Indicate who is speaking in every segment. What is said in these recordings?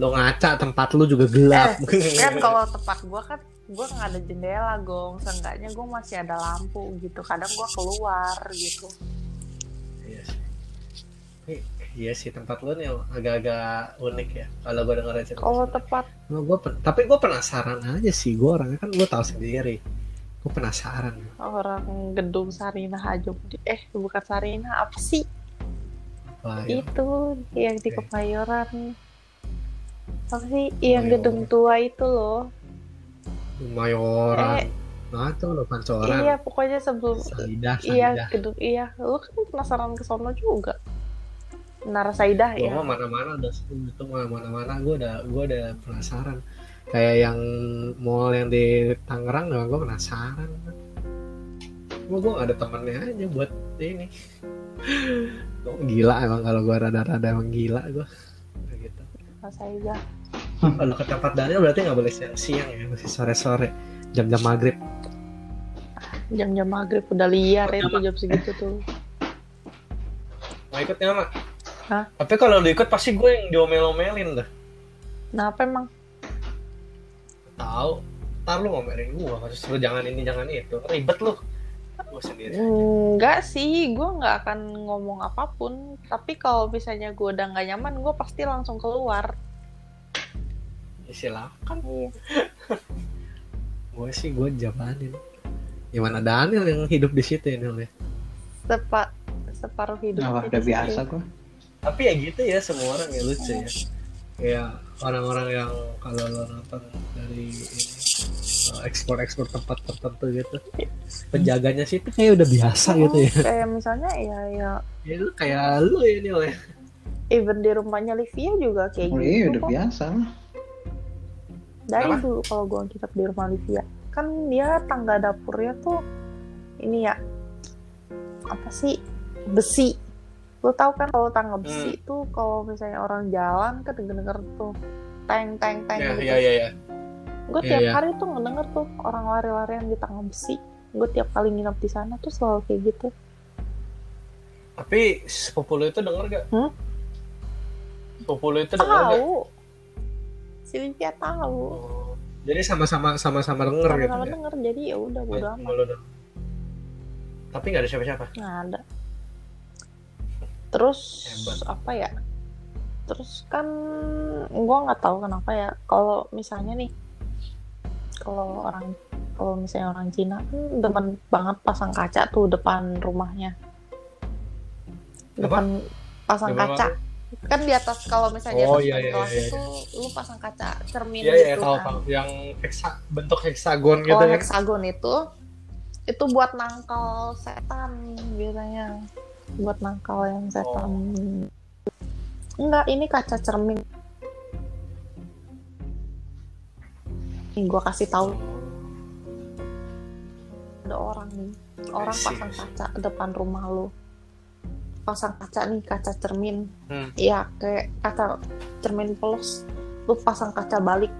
Speaker 1: lo ngaca tempat lu juga gelap.
Speaker 2: Eh, kan kalau tempat gua kan gua nggak ada jendela gong. Seenggaknya gua masih ada lampu gitu. Kadang gua keluar gitu.
Speaker 1: Iya sih. Iya sih tempat lu nih agak-agak unik ya kalau gue dengerin cerita
Speaker 2: kalau tempat
Speaker 1: Nah, gua tapi gue penasaran aja sih gue orangnya kan gue tahu sendiri. Gue penasaran.
Speaker 2: orang gedung Sarinah aja. Eh bukan Sarinah apa sih?
Speaker 1: Apa ya?
Speaker 2: Itu yang di
Speaker 1: Oke.
Speaker 2: Apa sih? Yang
Speaker 1: Kemayoran.
Speaker 2: gedung tua itu loh.
Speaker 1: Mayoran.
Speaker 2: Eh.
Speaker 1: nah itu lo pancoran
Speaker 2: iya pokoknya sebelum
Speaker 1: Saidah
Speaker 2: iya
Speaker 1: Saidah.
Speaker 2: gedung iya. Lu kan penasaran ke sono juga. Menara Saidah
Speaker 1: gue
Speaker 2: ya.
Speaker 1: mah mana-mana udah itu mana-mana gue udah gue udah penasaran. Kayak yang mall yang di Tangerang gue penasaran. Gue gue gak ada temennya aja buat ini. Gua gila emang kalau gue rada-rada emang gila gue
Speaker 2: Menara Saidah
Speaker 1: kalau ke tempat Daniel berarti nggak boleh siang-siang ya masih sore-sore. Jam-jam maghrib.
Speaker 2: Jam-jam maghrib udah liar itu jam segitu tuh.
Speaker 1: Mau ikutnya mak?
Speaker 2: Hah?
Speaker 1: tapi kalau diikut pasti gue yang diomel-omelin dah.
Speaker 2: Nah apa emang?
Speaker 1: Tahu. Ntar lu ngomelin gue harus lu jangan ini jangan itu. Ribet lu gue sendiri aja.
Speaker 2: Enggak sih, gue nggak akan ngomong apa pun. Tapi kalau misalnya gue udah nggak nyaman, gue pasti langsung keluar.
Speaker 1: Ya, silakan
Speaker 2: Iya.
Speaker 1: gue sih gue jabanin gimana Daniel yang hidup di situ ya Nil ya
Speaker 2: Sepa separuh hidup.
Speaker 3: Nah, udah biasa gua.
Speaker 1: tapi ya gitu ya semua orang ya lucu ya kayak orang-orang yang kalau lo nonton dari ini ekspor-ekspor tempat tertentu gitu penjaganya sih itu kayak udah biasa gitu ya
Speaker 2: Oh, Kayak misalnya ya ya
Speaker 1: ya lu kayak lu ya Nil ya
Speaker 2: even di rumahnya Livia juga kayak
Speaker 3: Oh
Speaker 2: gitu.
Speaker 3: iya udah
Speaker 2: kok.
Speaker 3: biasa.
Speaker 2: Dari
Speaker 1: Apa?
Speaker 2: dulu kalau gue nginep di rumah Livia, kan dia tangga dapurnya tuh ini ya apa sih besi. Lo tau kan kalau tangga besi
Speaker 1: Hmm.
Speaker 2: tuh kalau misalnya orang jalan kan denger tuh teng teng teng
Speaker 1: ya
Speaker 2: gitu.
Speaker 1: ya ya, ya.
Speaker 2: Gue
Speaker 1: Iya,
Speaker 2: tiap
Speaker 1: iya.
Speaker 2: hari tuh ngedenger tuh orang lari-larian di tangga besi. Gue tiap kali nginep di sana tuh selalu kayak gitu.
Speaker 1: tapi sepupu lu itu denger gak?
Speaker 2: Hmm?
Speaker 1: sepupu lu itu denger gak?
Speaker 2: Tahu. Si Livia tahu.
Speaker 1: Oh, jadi sama-sama sama-sama denger gitu
Speaker 2: Sama-sama
Speaker 1: ya
Speaker 2: denger jadi ya udah bodo amat.
Speaker 1: Sama lu denger. tapi nggak ada siapa-siapa
Speaker 2: nggak ada terus
Speaker 1: Hebat.
Speaker 2: apa ya terus kan gua nggak tahu kenapa ya kalau misalnya nih kalau orang kalau misalnya orang Cina kan demen banget pasang kaca tuh depan rumahnya. Depan pasang
Speaker 1: Depan
Speaker 2: kaca. kan di atas kalau misalnya di
Speaker 1: Oh,
Speaker 2: atas
Speaker 1: iya, iya,
Speaker 2: kelas
Speaker 1: iya,
Speaker 2: itu lu pasang kaca cermin
Speaker 1: Iya iya
Speaker 2: gitu
Speaker 1: tahu
Speaker 2: kan.
Speaker 1: tahu. Yang heksa, bentuk heksagon gitu
Speaker 2: kalau
Speaker 1: ya.
Speaker 2: heksagon itu itu buat nangkal setan biasanya. Buat nangkal yang setan. Enggak ini kaca cermin nih gua kasih tahu ada orang nih orang pasang kaca depan rumah lu pasang kaca nih kaca cermin
Speaker 1: Hmm.
Speaker 2: ya kayak kaca cermin polos lu pasang kaca balik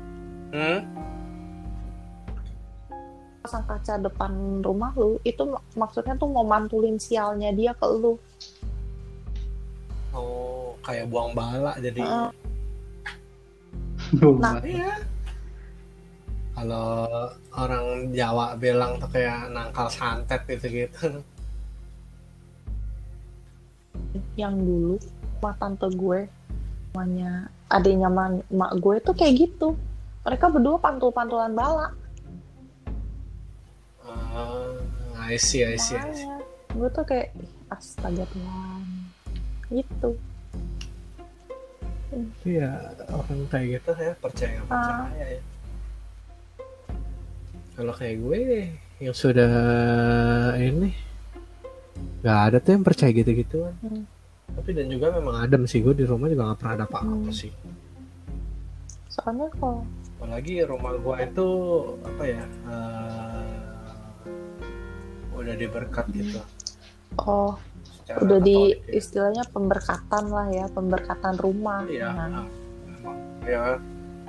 Speaker 1: Hmm?
Speaker 2: pasang kaca depan rumah lu itu mak- maksudnya tuh mau mantulin sialnya dia ke lu
Speaker 1: Oh, kayak buang bala jadi.
Speaker 2: Heeh.
Speaker 3: Nah,
Speaker 1: Iya. Kalau orang Jawa bilang tuh kayak nangkal santet gitu gitu.
Speaker 2: yang dulu sama tante gue namanya adiknya ma- mak gue tuh kayak gitu mereka berdua pantul-pantulan bala
Speaker 1: Ah, I see, I see, I see.
Speaker 2: makanya gue tuh kayak "Ih, astaga Tuhan gitu
Speaker 1: Iya, orang kayak gitu ya percaya percaya ya. Kalau kayak gue yang sudah ini nggak ada tuh yang percaya gitu-gituan.
Speaker 2: Hmm.
Speaker 1: Tapi dan juga memang adem sih gue di rumah juga nggak pernah ada apa-apa
Speaker 2: Hmm.
Speaker 1: sih.
Speaker 2: soalnya kalau
Speaker 1: Apalagi rumah gue itu apa ya eh, udah diberkat gitu.
Speaker 2: oh
Speaker 1: secara
Speaker 2: udah di
Speaker 1: ya.
Speaker 2: istilahnya pemberkatan lah ya pemberkatan rumah
Speaker 1: Iya,
Speaker 2: Nah,
Speaker 1: ah, memang ya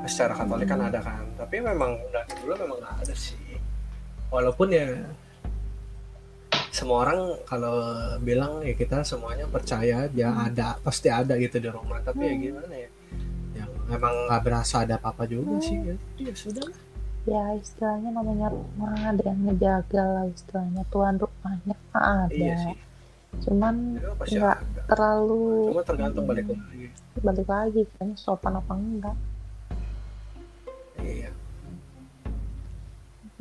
Speaker 1: secara Katolik kan ada kan, tapi memang dari dulu memang nggak ada sih. Walaupun ya semua orang kalau bilang ya kita semuanya percaya dia
Speaker 2: Hmm.
Speaker 1: ada pasti ada gitu di rumah, tapi ya
Speaker 2: Hmm.
Speaker 1: gimana ya? Yang emang nggak berasa ada apa-apa juga sih ya, ya sudah lah.
Speaker 2: ya istilahnya namanya rumah ada yang ngejaga lah istilahnya tuan rumahnya ada
Speaker 1: iya sih
Speaker 2: cuman
Speaker 1: Ya,
Speaker 2: nggak terlalu
Speaker 1: cuma tergantung balik lagi
Speaker 2: balik lagi kan sopan apa enggak
Speaker 1: iya.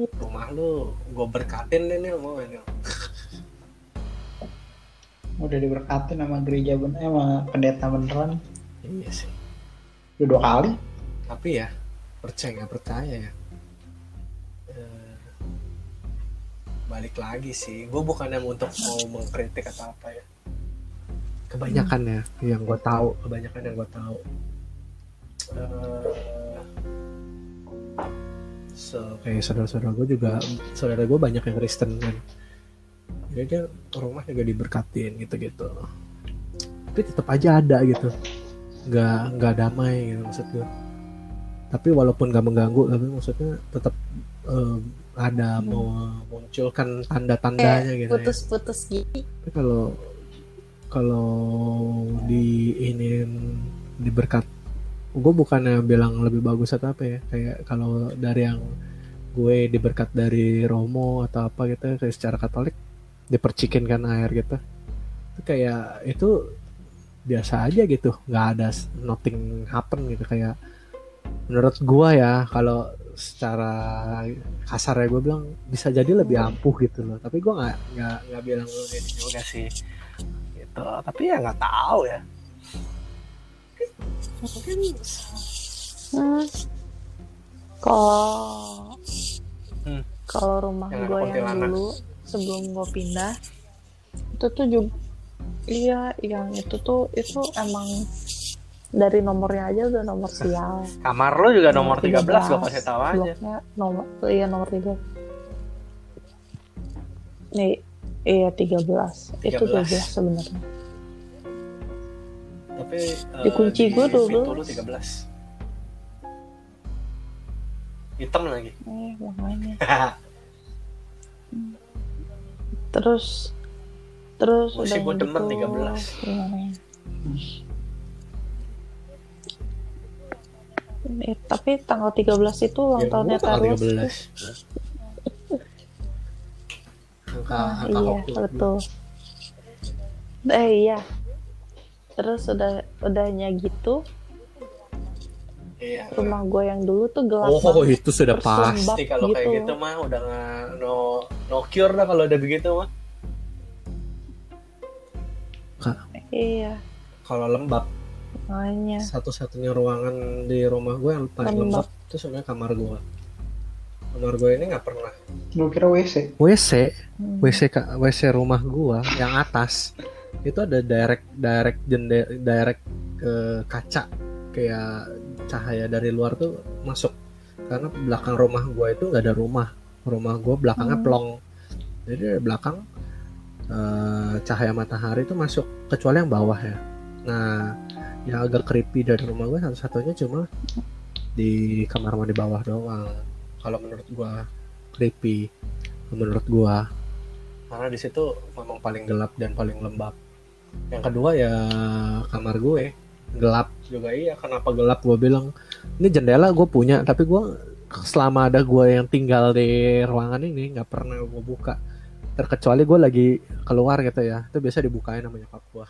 Speaker 1: Rumah lu gue berkatin deh nih mau ini
Speaker 3: udah diberkatin sama gereja bener sama pendeta beneran.
Speaker 1: Iya sih.
Speaker 3: Udah dua kali.
Speaker 1: Tapi ya percaya nggak percaya ya. Eh, balik lagi sih. Gue bukannya untuk mau mengkritik atau apa ya. Kebanyakan ya yang gue tahu. Kebanyakan yang gue tahu. Eh, so kayak saudara-saudara gue juga saudara gue banyak yang Kristen kan. Jadi dia rumah juga diberkatin gitu-gitu. Tapi tetap aja ada gitu. Nggak nggak damai gitu maksud gue tapi walaupun nggak mengganggu tapi maksudnya tetap eh, ada memunculkan tanda-tandanya gitu ya.
Speaker 2: putus-putus gitu
Speaker 1: tapi kalau kalau di ini diberkat gue bukannya bilang lebih bagus atau apa ya kayak kalau dari yang gue diberkat dari Romo atau apa gitu kayak secara Katolik dipercikin kan air gitu. Itu kayak itu biasa aja gitu nggak ada nothing happen gitu. Kayak menurut gua ya kalau secara kasar ya gue bilang bisa jadi lebih ampuh gitu loh. Tapi gua nggak nggak nggak bilang ini juga sih. Gitu. Tapi ya nggak tahu ya mungkin
Speaker 2: Hmm. Kalau
Speaker 1: Hmm.
Speaker 2: kalau rumah
Speaker 1: Yang
Speaker 2: gue yang dulu sebelum gue pindah itu tuh juga iya yang itu tuh itu emang dari nomornya aja udah nomor sial.
Speaker 1: kamar lu juga nomor 13 gua kasih tahu aja
Speaker 2: Bloknya nomor iya nomor 3. Nih iya 13. Itu
Speaker 1: 13.
Speaker 2: 12 sebenarnya.
Speaker 1: Tapi eh,
Speaker 2: Di kunci gua
Speaker 1: pintu
Speaker 2: 12.
Speaker 1: lu 13 hitam lagi
Speaker 2: Eh makanya. terus terus
Speaker 1: Gua sih
Speaker 2: udah
Speaker 1: gua demen
Speaker 2: gitu,
Speaker 1: 13.
Speaker 2: gimana ya? Eh, tapi tanggal 13 itu ulang
Speaker 1: Ya,
Speaker 2: tahunnya Tarus
Speaker 1: 13 angka
Speaker 2: Ah,
Speaker 1: angka
Speaker 2: iya betul eh iya terus udah udahnya gitu
Speaker 1: iya
Speaker 2: rumah gue yang dulu tuh gelap
Speaker 1: Oh
Speaker 2: banget.
Speaker 1: itu sudah pasti kalau kayak
Speaker 2: gitu.
Speaker 1: gitu mah udah nggak no no cure dah kalau udah begitu mah.
Speaker 2: iya
Speaker 1: Kalau lembab
Speaker 2: makanya
Speaker 1: satu-satunya ruangan di rumah gue yang paling
Speaker 2: Lembab.
Speaker 1: lembab itu sebenarnya kamar gue. Kamar gue ini nggak pernah.
Speaker 3: gue kira WC
Speaker 1: WC
Speaker 2: Hmm.
Speaker 1: WC ka- WC rumah gue yang atas itu ada direct direct jendela direct ke kaca. Kayak cahaya dari luar tuh masuk. Karena belakang rumah gue itu nggak ada rumah. Rumah gue belakangnya
Speaker 2: Hmm.
Speaker 1: plong. Jadi dari belakang eh, cahaya matahari itu masuk. Kecuali yang bawah ya. Nah yang agak creepy dari rumah gue satu-satunya cuma di kamar mandi bawah doang. Kalau menurut gue creepy. Menurut gue karena di situ memang paling gelap dan paling lembab. Yang kedua ya kamar gue gelap juga. Iya kenapa gelap? Gue bilang ini jendela gue punya tapi gue selama ada gue yang tinggal di ruangan ini nggak pernah gue buka. Terkecuali gue lagi keluar gitu ya. Itu biasa dibukain sama nyokap gue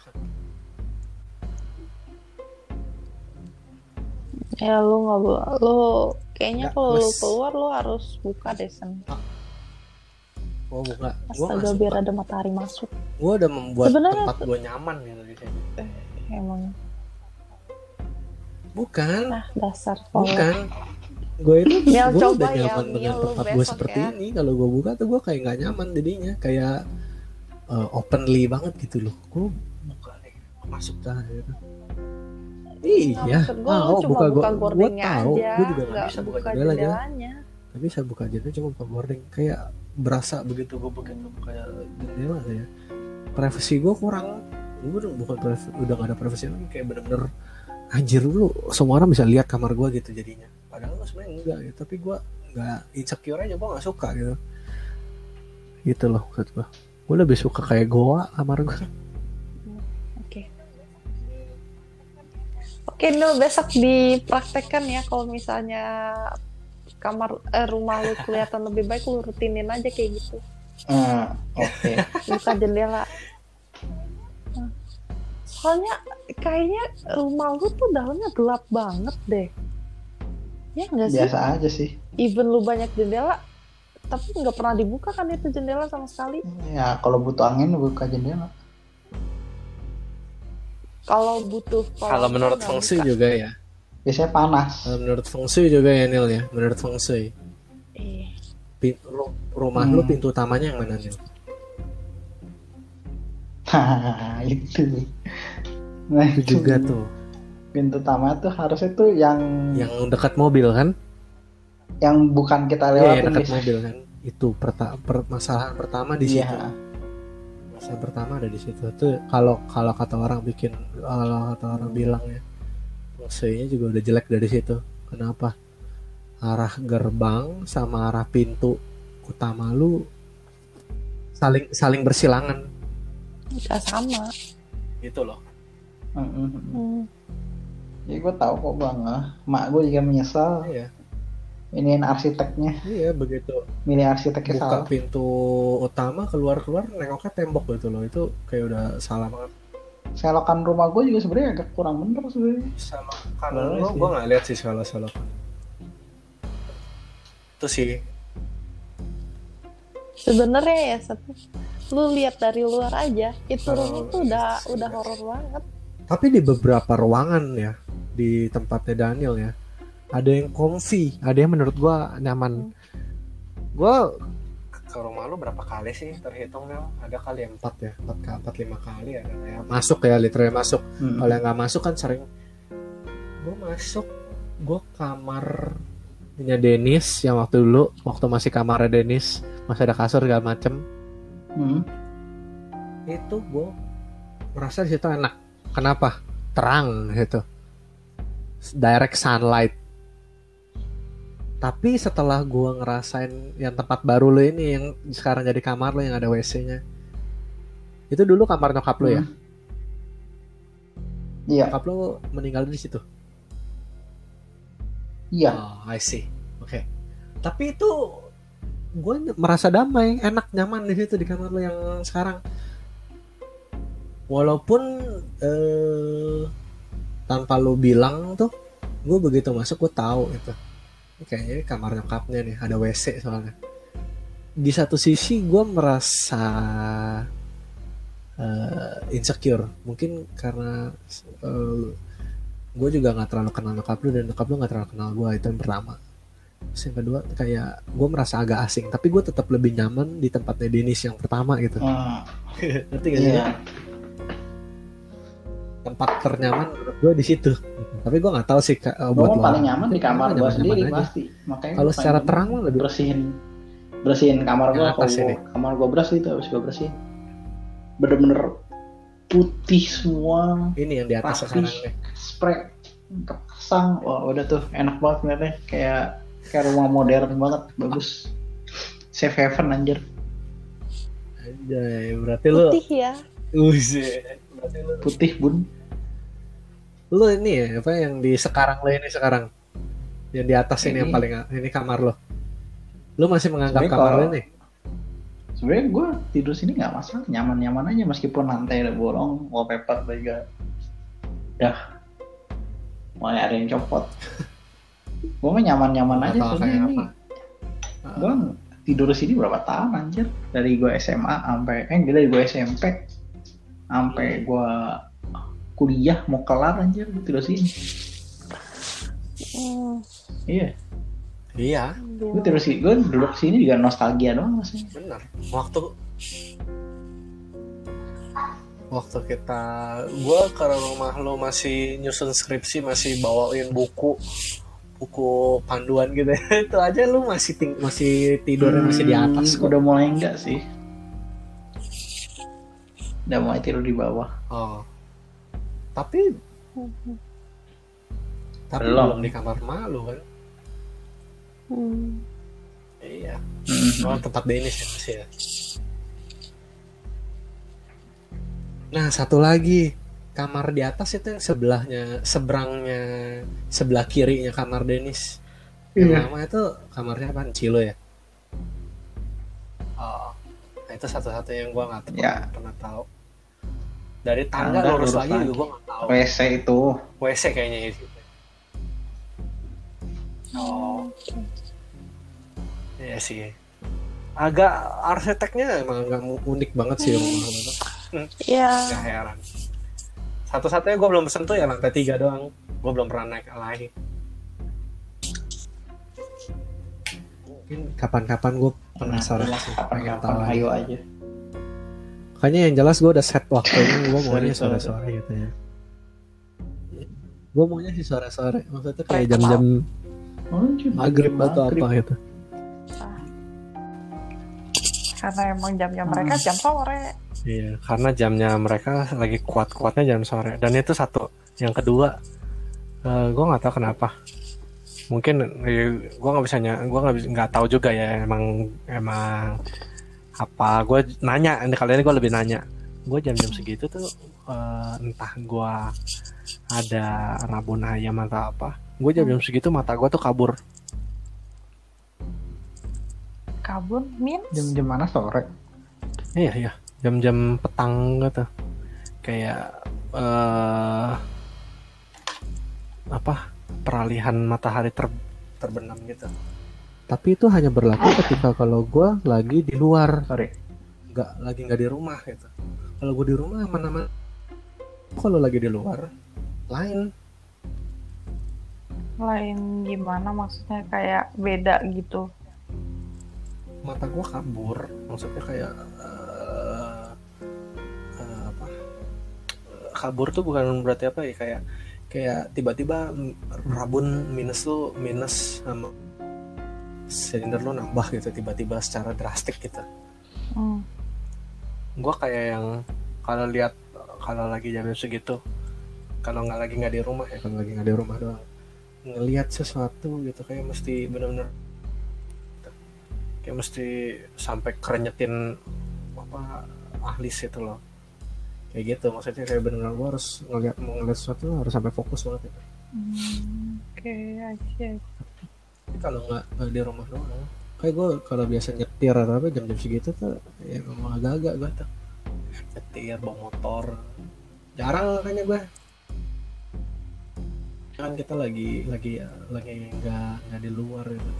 Speaker 2: ya lu nggak lu kayaknya kalau lu keluar lu harus buka deh sen
Speaker 1: gue buka.
Speaker 2: Astaga biar ada matahari masuk.
Speaker 1: Gue udah membuat
Speaker 2: Sebenarnya
Speaker 1: tempat gue nyaman gitu. Di sini
Speaker 2: emang.
Speaker 1: Bukan.
Speaker 2: Nah dasar kolot.
Speaker 1: bukan. Gue itu gue
Speaker 2: coba
Speaker 1: udah
Speaker 2: ya,
Speaker 1: nyaman dengan tempat gue seperti
Speaker 2: ya.
Speaker 1: ini. Kalau gue buka tuh gue kayak nggak nyaman jadinya. Kayak uh, openly banget gitu loh. Gue buka nih masuk dah gitu iya.
Speaker 2: Gua,
Speaker 1: tahu
Speaker 2: cuma
Speaker 1: buka gue
Speaker 2: buka
Speaker 1: gue
Speaker 2: gordingnya
Speaker 1: tahu
Speaker 2: aja,
Speaker 1: gue juga nggak bisa buka
Speaker 2: buka
Speaker 1: jendela aja.
Speaker 2: jendelanya.
Speaker 1: tapi bisa buka jendela cuma buka boarding. Kayak berasa begitu gue begitu buka jendela kayak privasi gue kurang. Gue udah bukan udah gak ada privasi lagi kayak bener-bener anjir dulu semua orang bisa lihat kamar gue gitu jadinya. Padahal gue sebenarnya enggak gitu tapi gue nggak insecure aja gue nggak suka gitu. Gitu loh maksud gue gue lebih suka kayak goa kamar gue
Speaker 2: Oke. Kendo besok dipraktekkan ya kalau misalnya kamar eh, rumah lu kelihatan lebih baik lu rutinin aja kayak gitu
Speaker 3: Ah, Oke.
Speaker 2: buka jendela Nah, soalnya kayaknya rumah lu tuh dalamnya gelap banget deh ya nggak sih
Speaker 3: Biasa aja sih.
Speaker 2: even lu banyak jendela tapi nggak pernah dibuka kan itu jendela sama sekali
Speaker 3: Ya kalau butuh angin buka jendela.
Speaker 2: kalau butuh
Speaker 1: Kalau menurut Feng Shui
Speaker 2: buka.
Speaker 1: juga ya.
Speaker 3: Biasanya panas.
Speaker 1: Kalau menurut Feng Shui juga ya Nil ya. Menurut Feng Shui.
Speaker 2: Iya.
Speaker 1: Pin- ru- rumah
Speaker 3: Hmm.
Speaker 1: lu pintu utamanya yang mana Nil?
Speaker 3: Nah, itu. Nah,
Speaker 1: Itu juga tuh.
Speaker 3: Pintu utama tuh harusnya tuh yang
Speaker 1: Yang dekat mobil kan?
Speaker 3: yang bukan kita
Speaker 1: Iya, yang
Speaker 3: lewatin
Speaker 1: dekat
Speaker 3: Bis.
Speaker 1: mobil kan. Itu perta- permasalahan pertama di situ.
Speaker 3: Iya.
Speaker 1: Masalah pertama ada di situ. Tuh kalau kalau kata orang bikin kalau kata orang bilang ya. Shui-nya juga udah jelek dari situ. Kenapa? Arah gerbang sama arah pintu utama lu saling saling bersilangan
Speaker 2: nggak sama
Speaker 1: gitu loh.
Speaker 3: Mm-mm.
Speaker 2: Hmm.
Speaker 3: Ya gue tahu kok bang. Mak gue juga menyesal.
Speaker 1: Iya.
Speaker 3: Iniin arsiteknya,
Speaker 1: Iya begitu
Speaker 3: milih arsiteknya
Speaker 1: buka
Speaker 3: salah.
Speaker 1: pintu utama keluar keluar nengoknya tembok gitu loh itu kayak udah salah banget
Speaker 3: Selokan rumah gue juga sebenarnya agak kurang bener sebenarnya.
Speaker 1: kalau
Speaker 3: sih.
Speaker 1: gue nggak lihat sih salah salah itu sih.
Speaker 2: Sebenarnya ya Sat, lu lihat dari luar aja itu
Speaker 1: Oh,
Speaker 2: rumah tuh udah udah horor banget.
Speaker 1: Tapi di beberapa ruangan ya di tempatnya Daniel ya ada yang comfy ada yang menurut gua nyaman. Gua ke rumah lu berapa kali sih terhitung Nel? ada kali yang empat ya empat kali empat lima kali ada yang masuk ya literally masuk.
Speaker 3: Hmm.
Speaker 1: kalau yang nggak masuk kan sering gue masuk gue kamar punya Denis yang waktu dulu waktu masih kamarnya Denis masih ada kasur segala macem.
Speaker 3: Hmm.
Speaker 1: itu gue merasa di situ enak. Kenapa? Terang gitu. Direct sunlight tapi setelah gue ngerasain yang tempat baru lo ini yang sekarang jadi kamar lo yang ada WC-nya itu dulu kamar nyokap lo ya
Speaker 3: Hmm. Iya,
Speaker 1: nyokap lo meninggal di situ
Speaker 3: iya.
Speaker 1: Oh, I see. Oke. Tapi itu gue merasa damai, enak, nyaman di situ di kamar lo yang sekarang. Walaupun eh, tanpa lo bilang tuh, gue begitu masuk gue tahu itu. Kayaknya ini kamar nyokapnya nih, ada WC soalnya. Di satu sisi gue merasa eh, insecure, mungkin karena gue juga nggak terlalu kenal nyokap lu dan nyokap lu nggak terlalu kenal gue itu yang pertama Terus yang kedua kayak gue merasa agak asing tapi gue tetap lebih nyaman di tempatnya Denis yang pertama gitu
Speaker 3: Hmm.
Speaker 1: ngerti gak sih
Speaker 3: Iya.
Speaker 1: Tempat ternyaman menurut gue di situ. Tapi gue nggak tahu sih Kak,
Speaker 3: Gue
Speaker 1: buat lo
Speaker 3: paling nyaman di kamar gue sendiri
Speaker 1: aja.
Speaker 3: pasti. Makanya
Speaker 1: kalau secara terang mah lebih
Speaker 3: bersihin bersihin kamar gue kalau gua- kamar gue bersih itu habis gue bersihin. Bener-bener putih semua.
Speaker 1: Ini yang di atas
Speaker 3: Rapi.
Speaker 1: sekarang
Speaker 3: spray kepasang. Wah udah tuh enak banget ngeliatnya. Kayak kayak rumah modern banget bagus. Safe haven anjir.
Speaker 1: Anjay, berarti lu
Speaker 2: putih ya.
Speaker 1: Uzi,
Speaker 3: putih bun.
Speaker 1: Lu ini ya apa yang di sekarang lo ini sekarang? Yang di atas ini, yang
Speaker 3: Ini.
Speaker 1: paling ini kamar lo lu masih menganggap
Speaker 3: Sebenarnya
Speaker 1: kamar lo
Speaker 3: kalau-
Speaker 1: ini?
Speaker 3: sebenarnya gue tidur sini nggak masalah nyaman-nyaman aja meskipun lantai udah bolong wallpaper juga. Udah mulai ada yang copot. Gue mah nyaman-nyaman aja
Speaker 1: Nggak tahu
Speaker 3: soalnya
Speaker 1: kayak
Speaker 3: ini. gue tidur di sini berapa tahun anjir? Dari gue SMA sampai eh dari gue SMP sampai gue kuliah mau kelar anjir gue tidur sini.
Speaker 2: Hmm,
Speaker 3: iya.
Speaker 1: Iya.
Speaker 3: Gue tidur sini gue duduk sini juga nostalgia doang rasanya
Speaker 1: bener. Waktu waktu kita gua ke rumah lo masih nyusun skripsi masih bawain buku buku panduan gitu ya. itu aja lu masih ting masih tidurnya masih di atas
Speaker 3: Hmm,
Speaker 1: kok.
Speaker 3: udah mulai enggak sih udah mulai tidur di bawah.
Speaker 1: Oh. Tapi tapi
Speaker 3: Belum.
Speaker 1: belum di kamar malu kan?
Speaker 2: Hmm.
Speaker 1: iya.
Speaker 3: Hmm.
Speaker 1: oh tempat Denis ya masih ya? Nah satu lagi. Kamar di atas itu yang sebelahnya seberangnya sebelah kirinya kamar Denis.
Speaker 3: Iya.
Speaker 1: yang lama itu kamarnya apa? Cilo ya? Oh. Nah, itu satu-satunya yang gua nggak tahu
Speaker 3: Ya.
Speaker 1: pernah tahu dari tangga,
Speaker 3: Tangga
Speaker 1: lurus
Speaker 3: lurus
Speaker 1: lagi
Speaker 3: lagi.
Speaker 1: juga gua nggak tahu
Speaker 3: WC itu.
Speaker 1: WC kayaknya itu oh Iya sih agak arsiteknya emang agak unik banget sih rumah itu
Speaker 2: Iya.
Speaker 1: Gak heran. Satu-satunya gue belum sentuh ya lantai tiga doang. Gue belum pernah naik lagi. Mungkin kapan-kapan gue penasaran sih. Pengen tahu
Speaker 3: ayo aja.
Speaker 1: Makanya yang jelas gue udah set waktunya. Gue maunya
Speaker 3: Sorry, sorry.
Speaker 1: sore-sore gitu ya. Gue maunya sih sore-sore. Maksudnya kayak jam-jam
Speaker 3: Oh, jam-
Speaker 1: maghrib atau apa gitu.
Speaker 2: Karena emang jam-jam mereka jam sore.
Speaker 1: Iya, karena jamnya mereka lagi kuat-kuatnya jam sore. Dan itu satu. Yang kedua, gue nggak tahu kenapa. Mungkin gue nggak bisa ny- gue nggak nggak tahu juga ya. Emang emang apa? Gue nanya. Ini kali ini gue lebih nanya. Gue jam-jam segitu tuh eh, entah gue ada rabun ayam atau apa. Gue jam-jam segitu mata gue tuh kabur.
Speaker 2: Kabun, min.
Speaker 3: Jam-jam mana sore?
Speaker 1: Iya iya, jam-jam petang gitu. Kayak eh apa? Peralihan matahari ter terbenam gitu. Tapi itu hanya berlaku ketika kalau gua lagi di luar,
Speaker 3: Sorry.
Speaker 1: nggak lagi nggak di rumah gitu. Kalau gua di rumah aman-aman. Kalau lagi di luar, lain.
Speaker 2: Lain gimana maksudnya kayak beda gitu.
Speaker 1: Mata gua kabur, maksudnya kayak eh, eh, apa? Kabur tuh bukan berarti apa ya kayak kayak tiba-tiba rabun minus lu minus sama silinder lu nambah gitu tiba-tiba secara drastik gitu.
Speaker 2: Hmm.
Speaker 1: Gua kayak yang kalau lihat kalau lagi jam segitu kalau nggak lagi nggak di rumah ya kalau lagi nggak di rumah doang ngelihat sesuatu gitu kayak mesti bener-bener kayak mesti sampai kerenyetin apa ahlis itu loh kayak gitu maksudnya kayak bener-bener gua harus ngelihat mau ngeliat sesuatu harus sampai fokus banget gitu.
Speaker 2: Hmm, Oke, aja.
Speaker 1: Tapi kalau nggak di rumah doang. Kayak gue kalau biasa nyetir atau apa jam-jam segitu tuh ya memang agak-agak gue tuh nyetir bawa motor. Jarang makanya gue kan kita lagi lagi lagi nggak nggak di luar gitu.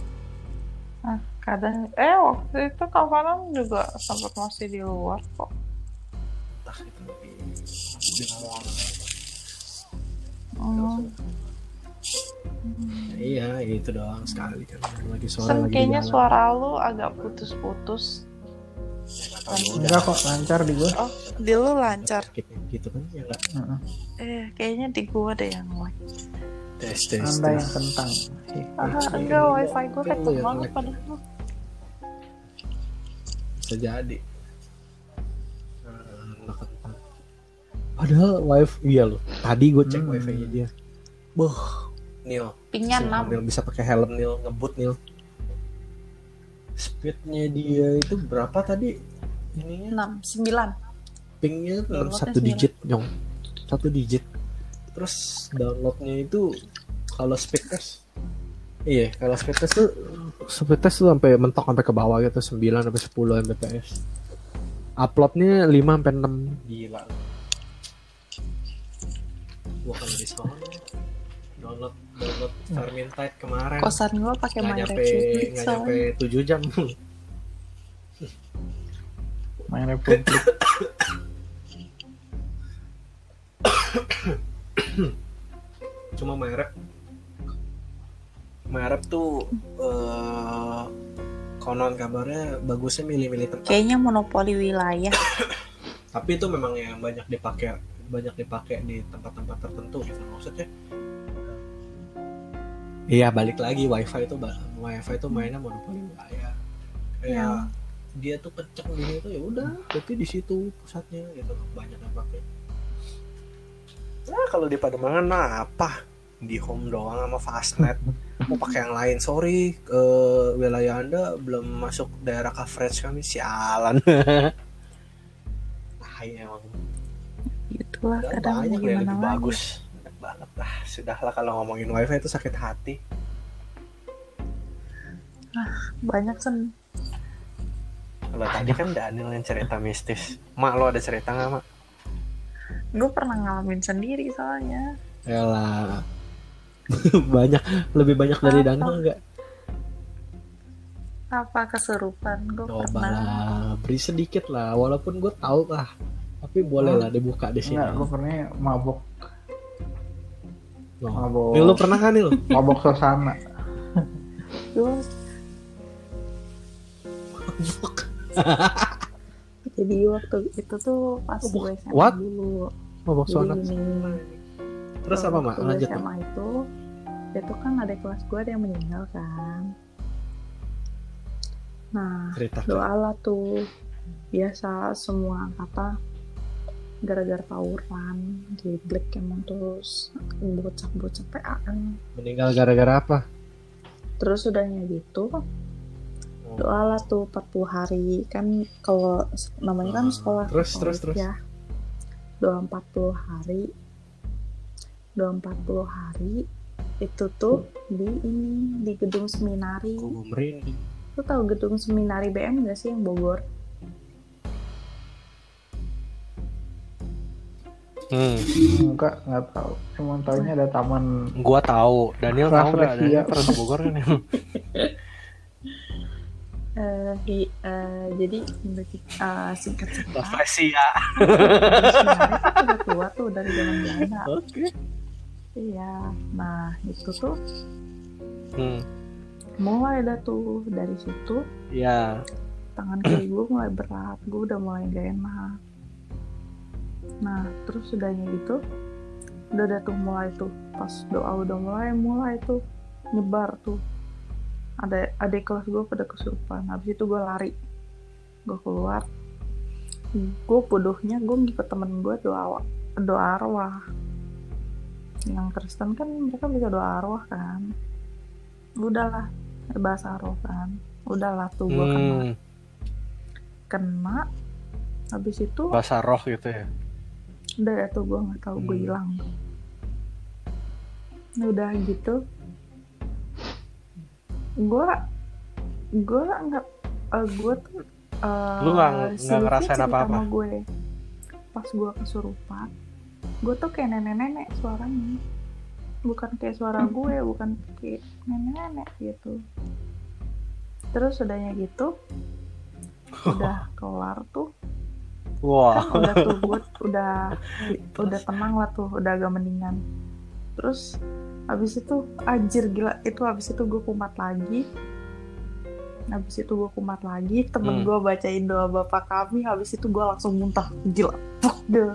Speaker 2: Ah, kadang eh waktu itu kapanan juga sempat masih di luar kok.
Speaker 1: entah itu di di mall
Speaker 2: Hmm.
Speaker 1: Ya, iya gitu doang sekali kan lagi
Speaker 2: Sen
Speaker 1: lagi
Speaker 2: kayaknya suara lu agak putus-putus.
Speaker 3: Enggak kok lancar di gua.
Speaker 2: Oh, di lu lancar.
Speaker 1: Gitu, gitu kan ya nggak
Speaker 3: Heeh.
Speaker 2: Eh, kayaknya di gua ada yang lag.
Speaker 1: tes tes
Speaker 3: Anda yang kentang.
Speaker 2: Ah, enggak, wifi gua kenceng banget padahal.
Speaker 1: bisa jadi padahal wifi iya loh tadi gue cek
Speaker 3: Hmm.
Speaker 1: wifi nya dia boh Nil
Speaker 2: Pingnya 6.
Speaker 1: Nil bisa pakai helm Nil ngebut Nil speednya dia itu berapa tadi? Ininya?
Speaker 2: 6, 9.
Speaker 1: pingnya
Speaker 2: Downloadnya
Speaker 1: satu
Speaker 2: sembilan.
Speaker 1: digit nyong satu digit. Terus downloadnya itu kalau speed test. Iya kalau speed test tuh speed test tuh sampai mentok sampai ke bawah gitu. 9 sampai 10 mbps. Uploadnya 5 sampai 6 gila. Gua kan di sana download download Vermintide kemarin
Speaker 2: Kosan gua pakai
Speaker 1: nggak nyampe nggak nyampe. 7 jam
Speaker 3: Main Republik.
Speaker 1: cuma merek merek tuh eh konon kabarnya bagusnya milih-milih tempat
Speaker 2: Kayaknya monopoli wilayah.
Speaker 1: tapi itu memang yang banyak dipakai banyak dipakai di tempat-tempat tertentu gitu maksudnya iya balik lagi wifi itu ba- wifi itu mainnya monopoli wilayah. Kayak
Speaker 2: Ya.
Speaker 1: dia tuh kenceng gini tuh ya udah berarti di situ pusatnya gitu banyak yang pakai. Nah kalau di Pademangan mah apa? Di home doang sama fastnet. Mau pakai yang lain sorry ke wilayah anda belum masuk daerah coverage kami sialan. Nah iya emang Udah
Speaker 2: kadang
Speaker 1: banyak yang
Speaker 2: gimana
Speaker 1: lebih
Speaker 2: lagi
Speaker 1: bagus. banyak banget ah sudahlah kalau ngomongin wifi itu sakit hati.
Speaker 2: Banyak sen.
Speaker 1: Kalau tadi kan Daniel yang cerita mistis. Mak lo ada cerita nggak mak?
Speaker 2: Gue pernah ngalamin sendiri soalnya.
Speaker 1: Yalah. Banyak. Lebih banyak dari
Speaker 2: Apa?
Speaker 1: Daniel nggak?
Speaker 2: Apa kesurupan? Gue
Speaker 1: coba
Speaker 2: pernah.
Speaker 1: lah. Beri sedikit lah. Walaupun gue tahu lah. Tapi boleh lah dibuka di sini.
Speaker 3: Enggak, gue pernah mabok. Mabok
Speaker 1: Nil, lu pernah kan Nil?
Speaker 3: mabok suasana
Speaker 2: jadi waktu itu tuh pas
Speaker 1: Mabok-
Speaker 2: gue SMA
Speaker 1: what?
Speaker 2: dulu
Speaker 1: Mabok
Speaker 2: jadi
Speaker 1: suara.
Speaker 2: gini
Speaker 1: Terus apa mak?
Speaker 2: waktu
Speaker 1: Lanjut.
Speaker 2: SMA itu itu kan ada kelas gue ada yang meninggal kan nah
Speaker 1: Cerita.
Speaker 2: doa lah tuh biasa semua kata gara-gara tawuran di black emang terus bocah-bocah PAN
Speaker 1: Meninggal gara-gara apa?
Speaker 2: terus udahnya gitu.
Speaker 1: Oh.
Speaker 2: doa lah tuh 40 hari. Kan kalau namanya kan
Speaker 1: Ah,
Speaker 2: sekolah
Speaker 1: terus, terus, terus.
Speaker 2: ya. Doa 40 hari. Doa 40 hari. Itu tuh di ini di gedung seminari. Lu tahu gedung seminari BM gak sih yang Bogor
Speaker 1: Hmm.
Speaker 3: enggak nggak tahu cuma tahunya ada taman
Speaker 1: Gua tahu. Daniel tahu nggak? Daniel pernah ke Bogor kan? ya?
Speaker 2: Eh, di- eh, jadi eh, singkat cerita
Speaker 1: Rafflesia.
Speaker 2: udah tua tuh dari zaman Belanda
Speaker 1: Oke.
Speaker 2: iya nah itu tuh
Speaker 1: Hmm.
Speaker 2: mulai dah tuh dari situ
Speaker 1: Ya.
Speaker 2: tangan kiri gue mulai berat gue udah mulai gak enak nah terus sudahnya gitu udah ada tuh mulai tuh. Pas doa udah mulai mulai tuh nyebar tuh. Ada adik kelas gue pada kesurupan. Habis itu gue lari. Gue keluar. Gue bodohnya gue ngikut temen gue doa doa arwah. Yang Kristen kan mereka bisa doa arwah kan. Udahlah bahasa arwah kan. Udahlah tuh gue kena
Speaker 1: Hmm.
Speaker 2: kena. Habis itu
Speaker 1: Bahasa roh gitu ya.
Speaker 2: Udah ya tuh gue nggak tahu gue
Speaker 1: Hmm.
Speaker 2: hilang udah gitu gue gue nggak eh, gue tuh eh,
Speaker 1: Lu nggak-
Speaker 2: sedikit
Speaker 1: ngerasain apa-apa?
Speaker 2: sama gue pas gue kesurupan gue tuh kayak nenek-nenek suaranya bukan kayak suara
Speaker 1: Hmm.
Speaker 2: gue bukan kayak nenek-nenek gitu terus udahnya gitu udah kelar tuh
Speaker 1: Wah.
Speaker 2: kan udah tuh gue udah udah tenang lah tuh udah agak mendingan. Terus habis itu anjir gila itu habis itu gue kumat lagi. Habis itu gue kumat lagi temen
Speaker 1: Hmm.
Speaker 2: gue bacain doa bapak kami habis itu gue langsung muntah. Gila fuck deh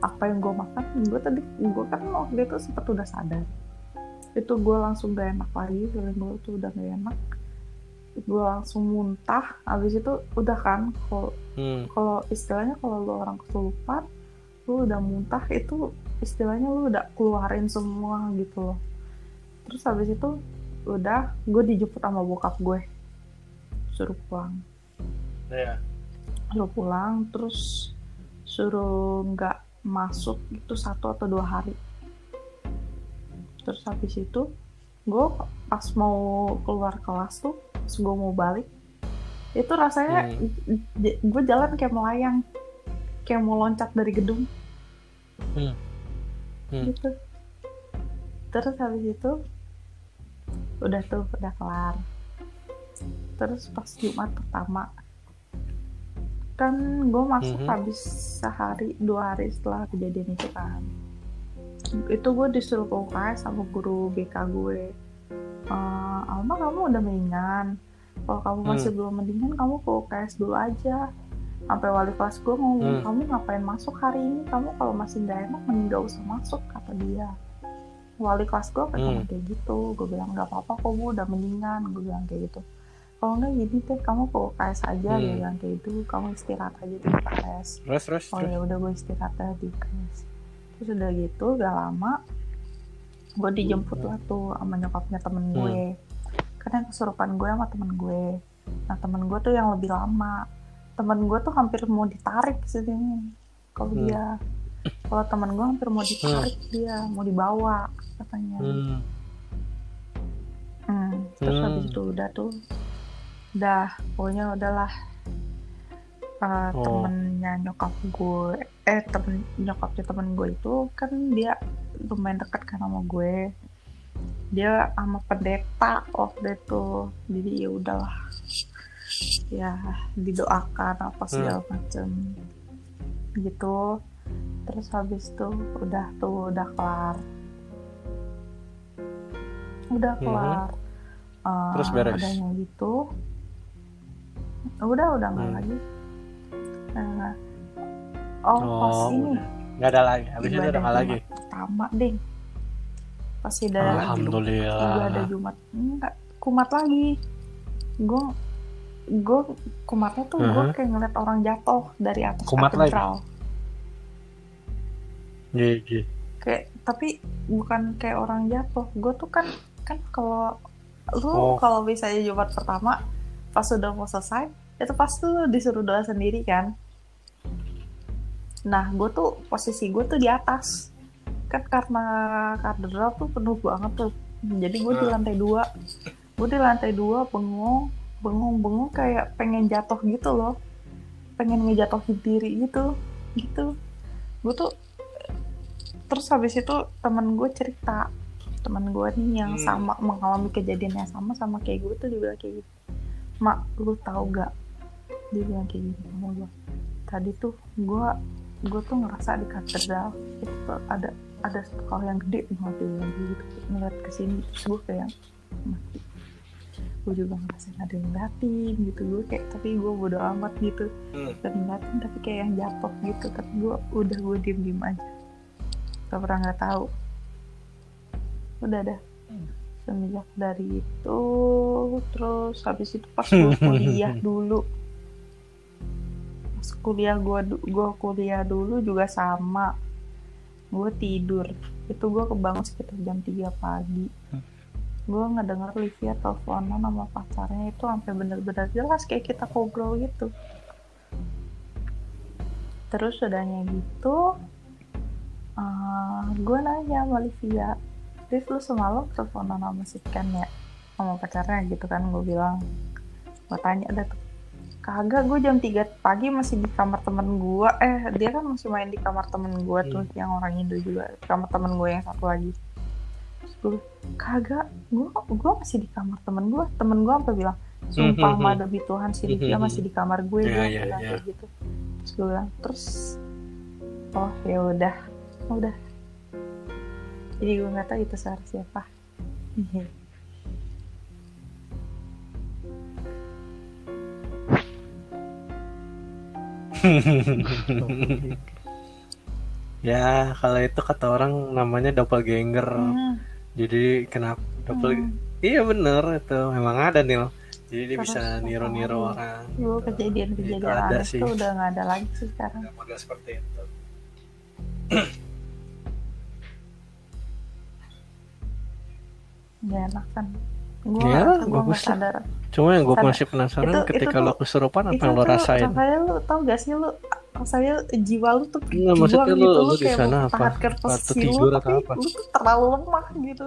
Speaker 2: apa yang gue makan? Gue tadi gue kan waktu itu sempet udah sadar. Itu gue langsung gak enak lagi feeling gue tuh udah gak enak. Gue langsung muntah habis itu udah kan kalau
Speaker 1: Hmm.
Speaker 2: kalau istilahnya kalau lu orang kesurupan lu udah muntah itu istilahnya lu udah keluarin semua gitu loh terus habis itu udah gue dijemput sama bokap gue suruh pulang
Speaker 1: Ya.
Speaker 2: suruh pulang terus suruh nggak masuk itu satu atau dua hari terus habis itu gue pas mau keluar kelas tuh pas gue mau balik itu rasanya j- gue jalan kayak melayang kayak mau loncat dari gedung.
Speaker 1: Hmm. Hmm.
Speaker 2: gitu. Terus habis itu udah tuh udah kelar. Terus pas Jumat pertama kan gue masuk
Speaker 1: Mhm.
Speaker 2: habis sehari dua hari setelah kejadian itu kan. Itu gue disuruh ke UKS sama guru BK gue. "Eh, Alma kamu udah mendingan kalau kamu masih belum mendingan kamu ke UKS dulu aja. Sampai wali kelas gue ngomong
Speaker 1: Hmm.
Speaker 2: kamu ngapain masuk hari ini? Kamu kalau masih nggak enak mending gak usah masuk kata dia. Wali kelas gue kan
Speaker 1: Hmm.
Speaker 2: kayak gitu. Gue bilang nggak apa-apa kok bu udah mendingan. Gue bilang kayak gitu. Kalau nggak gini deh kamu ke UKS aja
Speaker 1: Hmm.
Speaker 2: dia bilang kayak gitu. Kamu istirahat aja di UKS
Speaker 1: Terus terus
Speaker 2: oh ya udah gue istirahat aja di UKS terus udah gitu gak lama gue dijemput lah tuh sama nyokapnya temen
Speaker 1: Hmm.
Speaker 2: gue yang kesurupan gue sama temen gue nah temen gue tuh yang lebih lama temen gue tuh hampir mau ditarik sini kalau
Speaker 1: Hmm.
Speaker 2: dia kalau teman gue hampir mau ditarik dia mau dibawa katanya
Speaker 1: Hmm.
Speaker 2: Hmm, terus
Speaker 1: Hmm.
Speaker 2: habis itu udah tuh udah pokoknya udahlah Eh,
Speaker 1: Oh.
Speaker 2: temennya nyokap gue eh temen nyokapnya temen gue itu kan dia lumayan dekat kan sama gue dia sama pendeta waktu itu jadi ya udahlah ya didoakan apa segala macem gitu terus habis itu udah tuh udah kelar udah
Speaker 1: Mhm.
Speaker 2: kelar Eh,
Speaker 1: Terus beres?
Speaker 2: udahnya gitu udah udah nggak
Speaker 1: Hmm.
Speaker 2: lagi Nah, oh, pas
Speaker 1: Oh,
Speaker 2: ini
Speaker 1: udah. Nggak ada lagi. Habis itu udah nggak lagi.
Speaker 2: Jumat pertama deh pas ada
Speaker 1: Alhamdulillah.
Speaker 2: ibadah Jumat enggak kumat lagi gue gue kumatnya tuh gue
Speaker 1: Mhm.
Speaker 2: kayak ngeliat orang jatuh dari atas
Speaker 1: Kumat lagi?
Speaker 2: katedral
Speaker 1: Iya,
Speaker 2: kayak tapi bukan kayak orang jatuh gue tuh kan kan kalau lu
Speaker 1: Oh.
Speaker 2: kalau misalnya Jumat pertama pas udah mau selesai itu pasti lu disuruh doa sendiri kan nah gue tuh posisi gue tuh di atas kan karena katedral tuh penuh banget tuh. Jadi gue di
Speaker 1: Ah.
Speaker 2: lantai dua. Gue di lantai dua bengong bengong bengong kayak pengen jatuh gitu loh. Pengen ngejatuhin diri gitu gitu. Gue tuh terus habis itu temen gue cerita. Temen gue nih yang
Speaker 1: Hmm.
Speaker 2: sama mengalami kejadian yang sama sama kayak gue tuh dia bilang kayak gitu. Mak lu tahu gak dia bilang kayak gitu sama gue tadi tuh gue gue tuh ngerasa di katedral itu tuh ada ada hal yang gede dia bilang kayak gitu ngeliat ke sini terus gue kayak mati gue juga ngerasain ada yang ngeliatin gitu. Gue kayak tapi gue bodo amat gitu.
Speaker 1: Hmm.
Speaker 2: dan ngeliatin tapi kayak yang jatuh gitu. Tapi gue udah gue diem diem aja. Gak pernah nggak tahu. Udah dah. Semenjak dari itu terus habis itu pas gue kuliah dulu. Pas kuliah gue gue kuliah dulu juga sama gue tidur. Itu gue kebangun sekitar jam 3 pagi. Gue ngedenger Livia teleponan sama pacarnya. Itu sampai bener-bener jelas kayak kita ngobrol gitu. Terus udahnya gitu gue nanya sama Livia Liv lu semalam teleponan sama si Ken ya? Sama pacarnya? Gitu kan gue bilang. Gue tanya ada kagak gue jam 3 pagi masih di kamar temen gue eh dia kan masih main di kamar temen gue tuh yang orang Indo juga. Kamar temen gue yang satu lagi. Terus gue kagak gue gue masih di kamar temen gue temen gue sampai bilang sumpah
Speaker 1: Mhm.
Speaker 2: sama demi Tuhan si Livia masih di kamar gue. Dia
Speaker 1: iya,
Speaker 2: bilang
Speaker 1: iya.
Speaker 2: kayak gitu. Terus gue bilang terus oh ya udah. Udah. Jadi gue nggak tahu itu suara siapa
Speaker 1: ya kalau itu kata orang namanya doppelganger.
Speaker 2: Hmm,
Speaker 1: jadi kenapa doppel
Speaker 2: hmm.
Speaker 1: iya bener itu. Memang ada nih jadi dia
Speaker 2: Terus
Speaker 1: bisa niru-niru
Speaker 2: lagi?
Speaker 1: orang.
Speaker 2: Dulu
Speaker 1: gitu.
Speaker 2: kejadian-kejadian
Speaker 1: Itu ada
Speaker 2: aneh
Speaker 1: sih.
Speaker 2: tuh udah nggak ada lagi sih sekarang.
Speaker 1: Model seperti itu.
Speaker 2: Nggak enak kan gue
Speaker 1: Ya,
Speaker 2: nggak
Speaker 1: bagus
Speaker 2: sadar.
Speaker 1: Cuma yang gue masih penasaran
Speaker 2: Itu-
Speaker 1: ketika
Speaker 2: itu
Speaker 1: lo kesurupan apa yang lo rasain?
Speaker 2: rasanya lu tau gak sih lu rasanya jiwa lu tuh
Speaker 1: Enggak, maksudnya lu-
Speaker 2: gitu
Speaker 1: lu di sana apa? Waktu tidur
Speaker 2: lu,
Speaker 1: atau apa?
Speaker 2: lu tuh terlalu lemah gitu.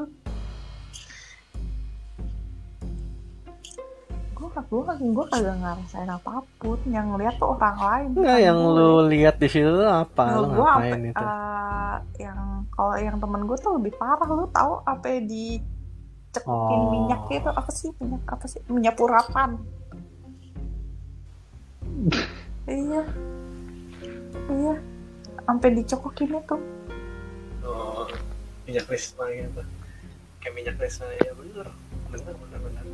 Speaker 2: Gue gue gue kagak ngerasain apa pun. Yang lihat tuh orang lain
Speaker 1: Enggak,
Speaker 2: bukan
Speaker 1: yang
Speaker 2: gue.
Speaker 1: lu lihat. di situ tuh apa?
Speaker 2: Nah,
Speaker 1: lu ngapain
Speaker 2: apa
Speaker 1: itu?
Speaker 2: eh, yang kalau yang temen gue tuh lebih parah. Lu tahu apa yang dicekokin
Speaker 1: Oh.
Speaker 2: minyak itu apa sih? Minyak apa sih? Minyak purapan iya. Iya. Sampai dicokokin itu.
Speaker 1: Oh minyak krisma gitu kayak minyak krisma ya bener. Bener bener bener.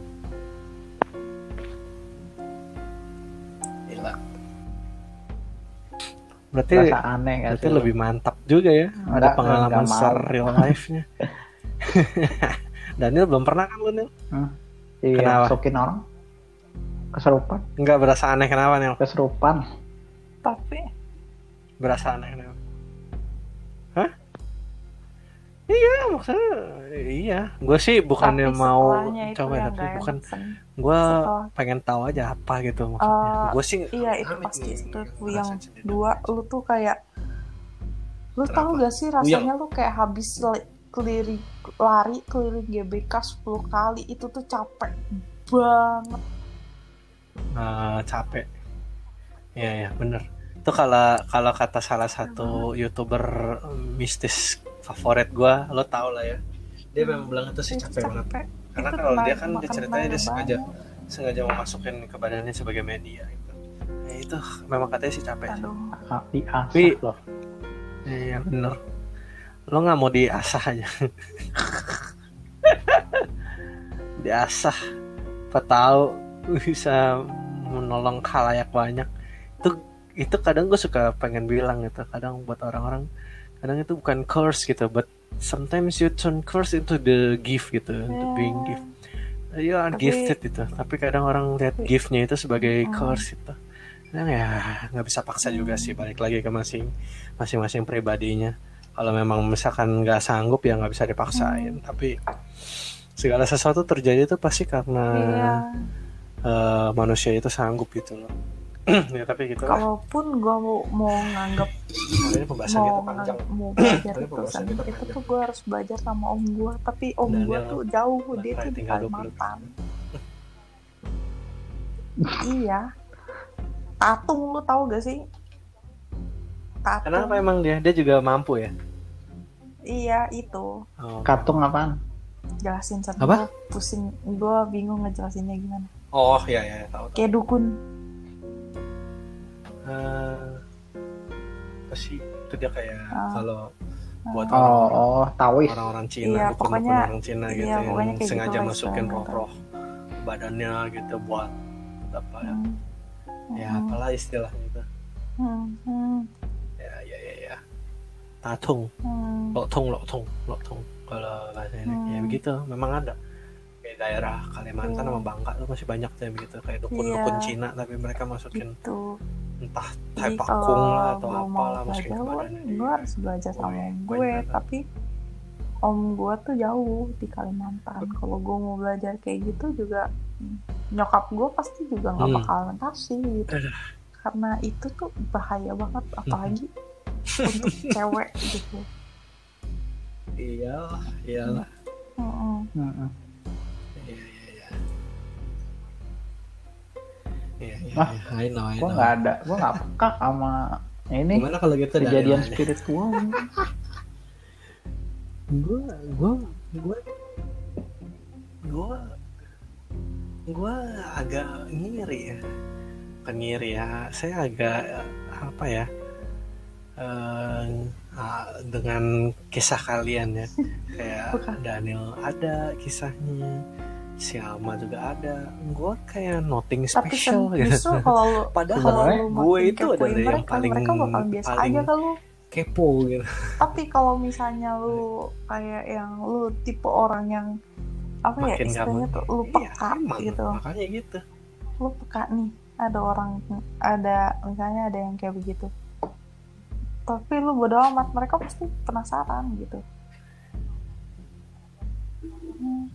Speaker 1: Gila. Berarti
Speaker 3: Rasa aneh gak
Speaker 1: berarti
Speaker 3: sih?
Speaker 1: lebih mantap juga ya. Ada
Speaker 3: Enggak,
Speaker 1: pengalaman ser real life nya Daniel belum pernah kan lu Nil?
Speaker 3: Iya,
Speaker 1: Kenapa?
Speaker 3: masukin orang keserupan,
Speaker 1: Enggak berasa aneh kenapa Nil?
Speaker 3: keserupan.
Speaker 2: tapi
Speaker 1: Berasa aneh kenapa? Hah? Iya maksudnya iya gue sih bukannya
Speaker 2: tapi
Speaker 1: mau coba
Speaker 2: yang
Speaker 1: tapi bukan gue pengen tahu aja apa gitu maksudnya
Speaker 2: Eh,
Speaker 1: gue sih
Speaker 2: iya itu pasti
Speaker 1: nih,
Speaker 2: itu
Speaker 1: ngerasain
Speaker 2: yang dua lu tuh kayak Lu
Speaker 1: Kenapa?
Speaker 2: tahu gak sih rasanya lu kayak habis le- keliling lari keliling GBK 10 kali itu tuh capek banget.
Speaker 1: Eh, capek ya ya bener itu kalau kalau kata salah satu youtuber mistis favorit gua lo tau lah ya dia memang bilang itu sih
Speaker 2: Itu
Speaker 1: capek banget
Speaker 2: capek.
Speaker 1: karena
Speaker 2: Itu
Speaker 1: kalau dia kan dia ceritanya dia sengaja
Speaker 2: banget.
Speaker 1: sengaja memasukin ke badannya sebagai media gitu. Ya, itu memang katanya sih capek sih.
Speaker 2: Aduh.
Speaker 3: Ah, diasah
Speaker 1: Tapi-
Speaker 3: loh
Speaker 1: Iya bener. Lo nggak mau diasah aja. diasah. Apa tahu bisa menolong khalayak banyak. Itu itu kadang gue suka pengen bilang gitu. Kadang buat orang-orang kadang itu bukan curse gitu, but sometimes you turn curse into the gift gitu, into being
Speaker 2: Ya.
Speaker 1: gift. You are
Speaker 2: Tapi-
Speaker 1: gifted itu, tapi kadang orang lihat giftnya itu sebagai
Speaker 2: Hmm.
Speaker 1: curse itu. Nah, ya nggak bisa paksa juga sih balik lagi ke masing masing-masing pribadinya kalau memang misalkan nggak sanggup ya nggak bisa dipaksain. Tapi segala sesuatu terjadi itu pasti karena
Speaker 2: Iya.
Speaker 1: eh, manusia itu sanggup gitu loh. Ya tapi gitu lah.
Speaker 2: Kalaupun gua mau mau nganggap
Speaker 1: ini pembahasan
Speaker 2: mau
Speaker 1: kita panjang.
Speaker 2: mau belajar itu
Speaker 1: kita
Speaker 2: itu
Speaker 1: panjang.
Speaker 2: tuh gua harus belajar sama om gua. Tapi om gua
Speaker 1: yang
Speaker 2: tuh jauh dia tuh di
Speaker 1: tinggal 20
Speaker 2: Kalimantan. iya. Tatung lu tahu gak sih tatung
Speaker 1: kenapa emang dia? Dia juga mampu ya?
Speaker 2: Iya itu.
Speaker 1: Oh,
Speaker 3: katung apaan?
Speaker 2: Jelasin sana
Speaker 1: Apa?
Speaker 2: Gua pusing gua bingung ngejelasinnya gimana.
Speaker 1: Oh ya ya tahu tahu.
Speaker 2: Kayak dukun.
Speaker 1: Eh, apa sih? Itu dia kayak
Speaker 2: Ah.
Speaker 1: kalau buat
Speaker 3: oh
Speaker 1: orang
Speaker 3: oh
Speaker 1: orang-orang Cina,
Speaker 2: Iya,
Speaker 1: dukun-dukun
Speaker 2: pokoknya-
Speaker 1: orang Cina gitu
Speaker 2: iya,
Speaker 1: yang
Speaker 2: kayak
Speaker 1: sengaja
Speaker 2: gitu
Speaker 1: masukin roh-roh badannya gitu buat apa ya,
Speaker 2: Hmm.
Speaker 1: ya apalah istilahnya itu.
Speaker 2: Hmm. Hmm.
Speaker 1: Ya ya ya ya. Tatung,
Speaker 2: Hmm.
Speaker 1: lotung, lotung, lotung. Kalau bahasa ini ya
Speaker 2: Hmm.
Speaker 1: begitu, memang ada. Kayak daerah Kalimantan
Speaker 2: Iya.
Speaker 1: sama Bangka tuh masih banyak tuh yang begitu kayak dukun-dukun
Speaker 2: Iya.
Speaker 1: Cina tapi mereka masukin
Speaker 2: gitu
Speaker 1: entah
Speaker 2: Jadi
Speaker 1: taipakung
Speaker 2: kalau
Speaker 1: lah atau
Speaker 2: mau
Speaker 1: apalah masukin ke badannya.
Speaker 2: gua harus belajar sama
Speaker 1: keren
Speaker 2: gue
Speaker 1: banget.
Speaker 2: tapi om gue tuh jauh di Kalimantan kalau gue mau belajar kayak gitu juga hmm, nyokap gue pasti juga nggak
Speaker 1: Hmm.
Speaker 2: bakalan kasih gitu
Speaker 1: Aduh.
Speaker 2: karena itu tuh bahaya banget apalagi untuk cewek gitu
Speaker 1: Iyalah, iyalah. Iya iya iya. Iya iya.
Speaker 3: Ah.
Speaker 1: I know, I
Speaker 3: gua nggak ada gua nggak peka sama ini
Speaker 1: Gimana kalau gitu
Speaker 3: kejadian
Speaker 1: dari
Speaker 3: spiritual
Speaker 1: gue gue gue gue gue agak ngiri ya bukan ngiri ya saya agak apa ya ah, dengan kisah kalian ya. Kayak. Daniel ada kisahnya si Alma juga ada. Gue kayak nothing
Speaker 2: tapi
Speaker 1: special
Speaker 2: kan
Speaker 1: gitu.
Speaker 2: kalau
Speaker 1: Padahal
Speaker 2: kalau
Speaker 1: gue itu adalah yang
Speaker 2: mereka,
Speaker 1: paling
Speaker 2: mereka bakal biasa
Speaker 1: paling
Speaker 2: aja lu.
Speaker 1: kepo gitu.
Speaker 2: Tapi kalau misalnya lu kayak yang lu tipe orang yang apa ya
Speaker 1: makin
Speaker 2: istilahnya
Speaker 1: gampang
Speaker 2: tuh lu
Speaker 1: Iya,
Speaker 2: peka
Speaker 1: emang.
Speaker 2: gitu.
Speaker 1: makanya gitu.
Speaker 2: Lu peka nih ada orang ada misalnya ada yang kayak begitu tapi lu bodo amat mereka pasti penasaran gitu Hmm,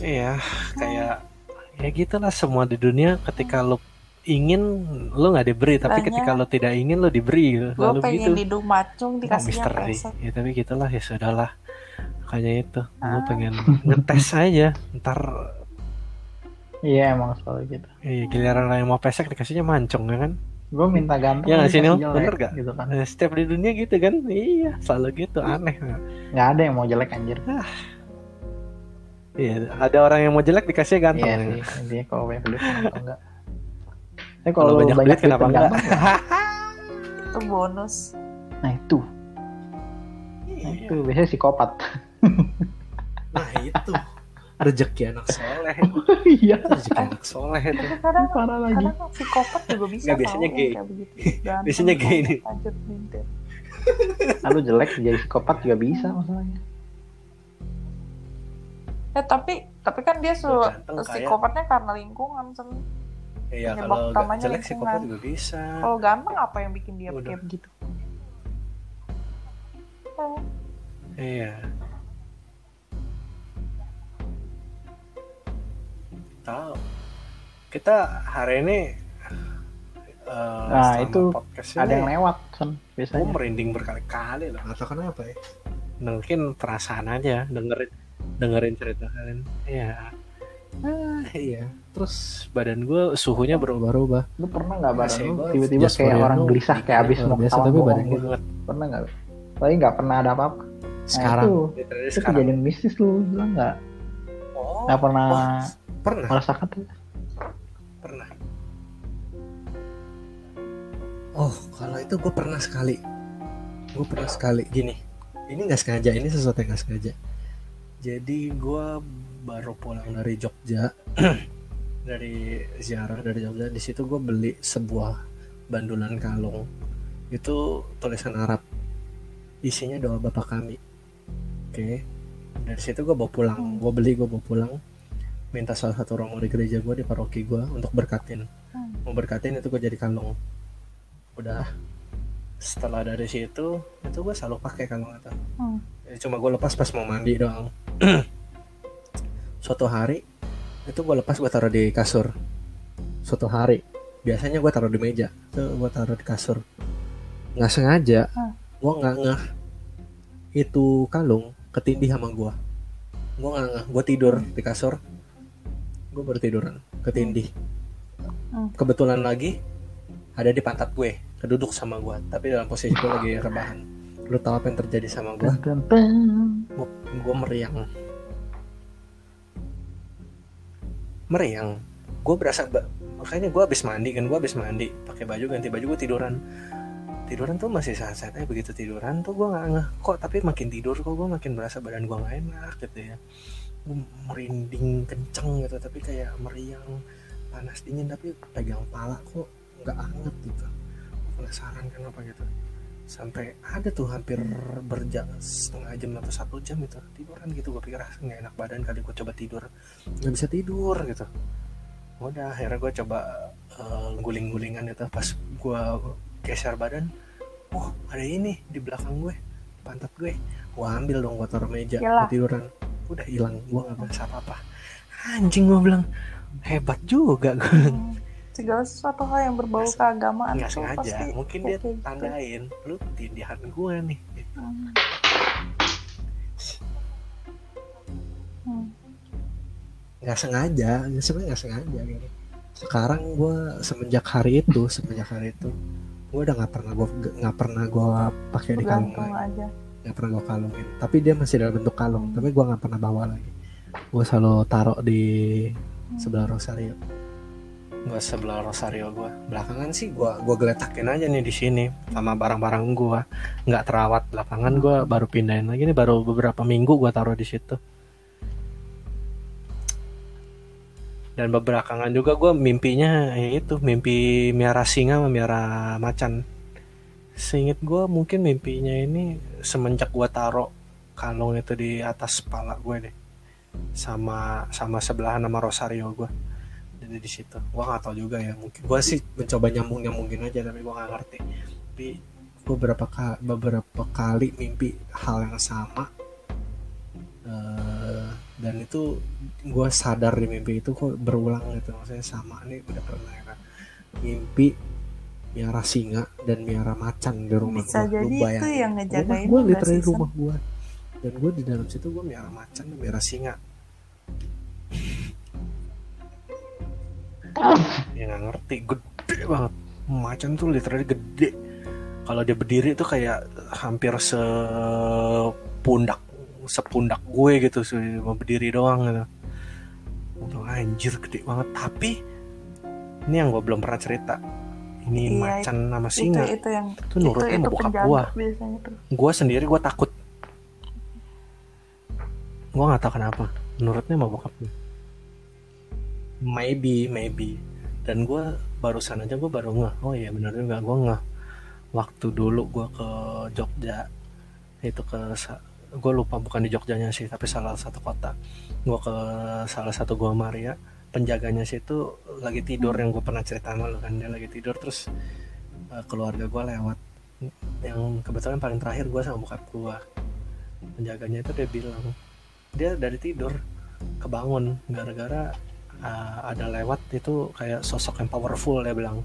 Speaker 1: Iya, kayak ya gitulah semua di dunia ketika lo ingin lo nggak diberi, tapi
Speaker 2: Makanya-
Speaker 1: ketika lo tidak ingin lo diberi,
Speaker 2: gue
Speaker 1: lalu
Speaker 2: pengen
Speaker 1: gitu.
Speaker 2: hidung macung
Speaker 1: Oh,
Speaker 2: dikasihnya
Speaker 1: misteri.
Speaker 2: pesek
Speaker 1: Ya tapi gitulah ya sudahlah. Makanya itu,
Speaker 2: Ah.
Speaker 1: pengen ngetes aja. Ntar
Speaker 3: iya emang selalu gitu
Speaker 1: eh, giliran yang mau pesek dikasihnya mancung ya kan?
Speaker 3: gue minta ganteng
Speaker 1: Iya nggak sih, Bener nggak?
Speaker 3: gitu kan
Speaker 1: Eh, Setiap di dunia gitu kan? Iya, selalu gitu. Aneh.
Speaker 3: nggak ada yang mau jelek anjir
Speaker 1: Iya, ada orang yang mau jelek dikasih ganteng.
Speaker 3: iya
Speaker 1: ya.
Speaker 3: sih dia kalau banyak duit enggak tapi
Speaker 1: Kalau
Speaker 3: kalau
Speaker 1: banyak, duit kenapa enggak?
Speaker 2: itu bonus
Speaker 3: nah itu nah, itu biasanya psikopat
Speaker 1: Nah itu rezeki anak soleh.
Speaker 3: iya
Speaker 1: rezeki anak soleh itu.
Speaker 2: tapi kadang
Speaker 3: parah lagi
Speaker 2: kadang psikopat juga bisa
Speaker 1: Nggak, biasanya gay. Biasanya gay
Speaker 2: mintir.
Speaker 3: lalu jelek jadi psikopat juga bisa masalahnya
Speaker 2: eh tapi tapi kan dia
Speaker 1: kaya.
Speaker 2: psikopatnya karena lingkungan sen
Speaker 1: Iya
Speaker 2: Penyebab
Speaker 1: kalau
Speaker 2: utamanya
Speaker 1: jelek
Speaker 2: lingkungan.
Speaker 1: psikopat juga bisa.
Speaker 2: kalau ganteng apa yang bikin dia kayak begitu
Speaker 1: Iya. Tahu. Kita hari ini eh,
Speaker 3: Nah, itu ada
Speaker 1: ini,
Speaker 3: yang lewat kan
Speaker 1: gue
Speaker 3: biasanya
Speaker 1: merinding berkali-kali loh. Atau kenapa ya? Mungkin perasaan aja dengerin dengerin cerita kalian. Iya. Ah, iya. Terus badan gue suhunya berubah-ubah.
Speaker 3: Lu pernah nggak badan lu tiba-tiba kayak orang gelisah kayak abis mau
Speaker 1: biasa tapi badan gue banget
Speaker 3: pernah nggak tapi nggak pernah ada apa-apa.
Speaker 1: Sekarang.
Speaker 3: itu,
Speaker 1: literally
Speaker 3: itu
Speaker 1: sekarang.
Speaker 3: kejadian mistis lu bilang nggak?
Speaker 1: Oh.
Speaker 3: Nggak pernah
Speaker 1: wah, pernah.
Speaker 3: Merasakan tuh
Speaker 1: pernah. Oh kalau itu gue pernah sekali. Gue pernah sekali. Gini ini nggak sengaja ini sesuatu yang nggak sengaja. Jadi gue baru pulang dari Jogja dari ziarah dari Jogja di situ gue beli sebuah bandulan kalung. Itu tulisan Arab. Isinya doa bapak kami. Oke. Dari situ gue bawa pulang gue beli gue bawa pulang minta salah satu romo di gereja gue di paroki gue untuk berkatin.
Speaker 2: Hmm.
Speaker 1: mau berkatin itu gue jadi kalung udah. Setelah dari situ itu gue selalu pakai kalung itu.
Speaker 2: Hmm.
Speaker 1: Jadi cuma gue lepas pas mau mandi doang. Suatu hari itu gue lepas gue taruh di kasur. Suatu hari biasanya gue taruh di meja. Itu gue taruh di kasur. Nggak sengaja
Speaker 2: Hmm.
Speaker 1: gue nggak ngeh. Itu kalung ketindih sama gue gue nggak ngeh. Gue tidur di kasur gue baru tiduran ketindih.
Speaker 2: Hmm.
Speaker 1: kebetulan lagi ada di pantat gue keduduk sama gue tapi dalam posisi gue lagi rebahan. Lu tahu apa yang terjadi sama gue gue meriang. Meriang? Gue berasa makanya gue habis mandi kan gue habis mandi. Pakai baju ganti baju gue tiduran. Tiduran tuh masih saat-saatnya begitu tiduran tuh gue nggak ngeh. Kok tapi makin tidur kok gue makin berasa badan gue nggak enak gitu ya merinding kenceng gitu tapi kayak meriang panas dingin tapi pegang pala kok nggak anget gitu. Gue penasaran kenapa gitu. Sampai ada tuh hampir berjam setengah jam atau satu jam itu tiduran gitu. Gue pikir ah, enak badan kali gue coba tidur. Nggak bisa tidur gitu. Udah akhirnya gue coba eh, guling-gulingan itu. Pas gue geser badan oh ada ini di belakang gue pantat gue gue ambil dong taruh meja
Speaker 2: Yalah.
Speaker 1: tiduran udah hilang gue nggak berasa apa-apa anjing gue bilang hebat juga gue
Speaker 2: Hmm. segala sesuatu hal yang berbau
Speaker 1: Nggak-
Speaker 2: keagamaan
Speaker 1: nggak sengaja
Speaker 2: pasti
Speaker 1: mungkin dia
Speaker 2: gitu.
Speaker 1: tandain lu tindihan gue nih
Speaker 2: Hmm. Hmm.
Speaker 1: nggak sengaja sebenarnya nggak sengaja gitu sekarang gue semenjak hari itu semenjak hari itu gue udah nggak pernah gue nggak pernah gue pakai di kalung lagi.
Speaker 2: aja.
Speaker 1: Nggak pernah gue kalungin. Tapi dia masih dalam bentuk kalung tapi gue nggak pernah bawa lagi. Gue selalu taruh di sebelah rosario. Gue sebelah rosario gue belakangan sih gue gue geletakin aja nih di sini sama barang-barang gue nggak terawat. Belakangan gue baru pindahin lagi nih baru beberapa minggu gue taruh di situ dan belakangan juga gue mimpinya ya itu mimpi miara singa sama miara macan. Seinget gue mungkin mimpinya ini semenjak gue taruh kalung itu di atas kepala gue deh sama sama sebelahan sama rosario gue jadi di situ. Gue nggak tahu juga ya mungkin gue sih mencoba nyambung nyambungin aja tapi gue nggak ngerti. Tapi beberapa kali beberapa kali mimpi hal yang sama Eh, dan itu gue sadar di mimpi itu kok berulang gitu. Maksudnya sama nih udah pernah ya kan. Mimpi miara singa dan miara macan di rumah
Speaker 2: bisa
Speaker 1: gua.
Speaker 2: Jadi itu
Speaker 1: bayangin.
Speaker 2: yang ngejagain
Speaker 1: gue literally rumah gue dan gue di dalam situ gue miara macan dan miara singa. Ya nggak ngerti. Gede banget. Macan tuh literally gede. Kalau dia berdiri tuh kayak hampir sepundak sepundak gue gitu mau berdiri doang gitu. Untung anjir gede banget. Tapi ini yang gue belum pernah cerita. Ini
Speaker 2: Iya,
Speaker 1: macan sama
Speaker 2: itu
Speaker 1: singa.
Speaker 2: itu yang
Speaker 1: itu nurutnya
Speaker 2: itu, itu
Speaker 1: bokap gue gue sendiri gue takut. Gue nggak tahu kenapa. Menurutnya sama bokap gue maybe maybe. Dan gue barusan aja gue baru ngeh. Oh iya benar juga. Gue ngeh. Waktu dulu gue ke Jogja itu ke gue lupa bukan di Jogjanya sih tapi salah satu kota. Gue ke salah satu gua Maria penjaganya situ lagi tidur yang gue pernah cerita sama lu kan. Dia lagi tidur terus eh, keluarga gue lewat. Yang kebetulan paling terakhir gue sama bokap gue penjaganya itu dia bilang dia dari tidur kebangun gara-gara uh, ada lewat itu kayak sosok yang powerful dia bilang.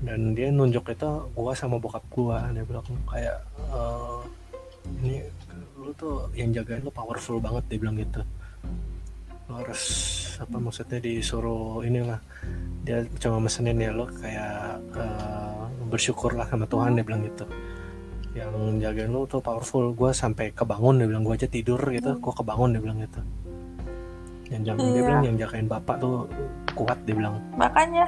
Speaker 1: Dan dia nunjuk itu gua sama bokap gua. Dia bilang kayak "Eh, ini lu tuh yang jagain lu powerful banget dia bilang gitu. Lu harus apa maksudnya disuruh inilah. Dia cuma mesenin ya lo kayak eh, bersyukurlah sama Tuhan dia bilang gitu. Yang jagain lu tuh powerful. Gue sampai kebangun dia bilang. Gue aja tidur gitu gue kebangun dia bilang gitu. Yang jangan dia
Speaker 2: Iya.
Speaker 1: bilang yang jagain bapak tuh kuat dia bilang.
Speaker 2: Makanya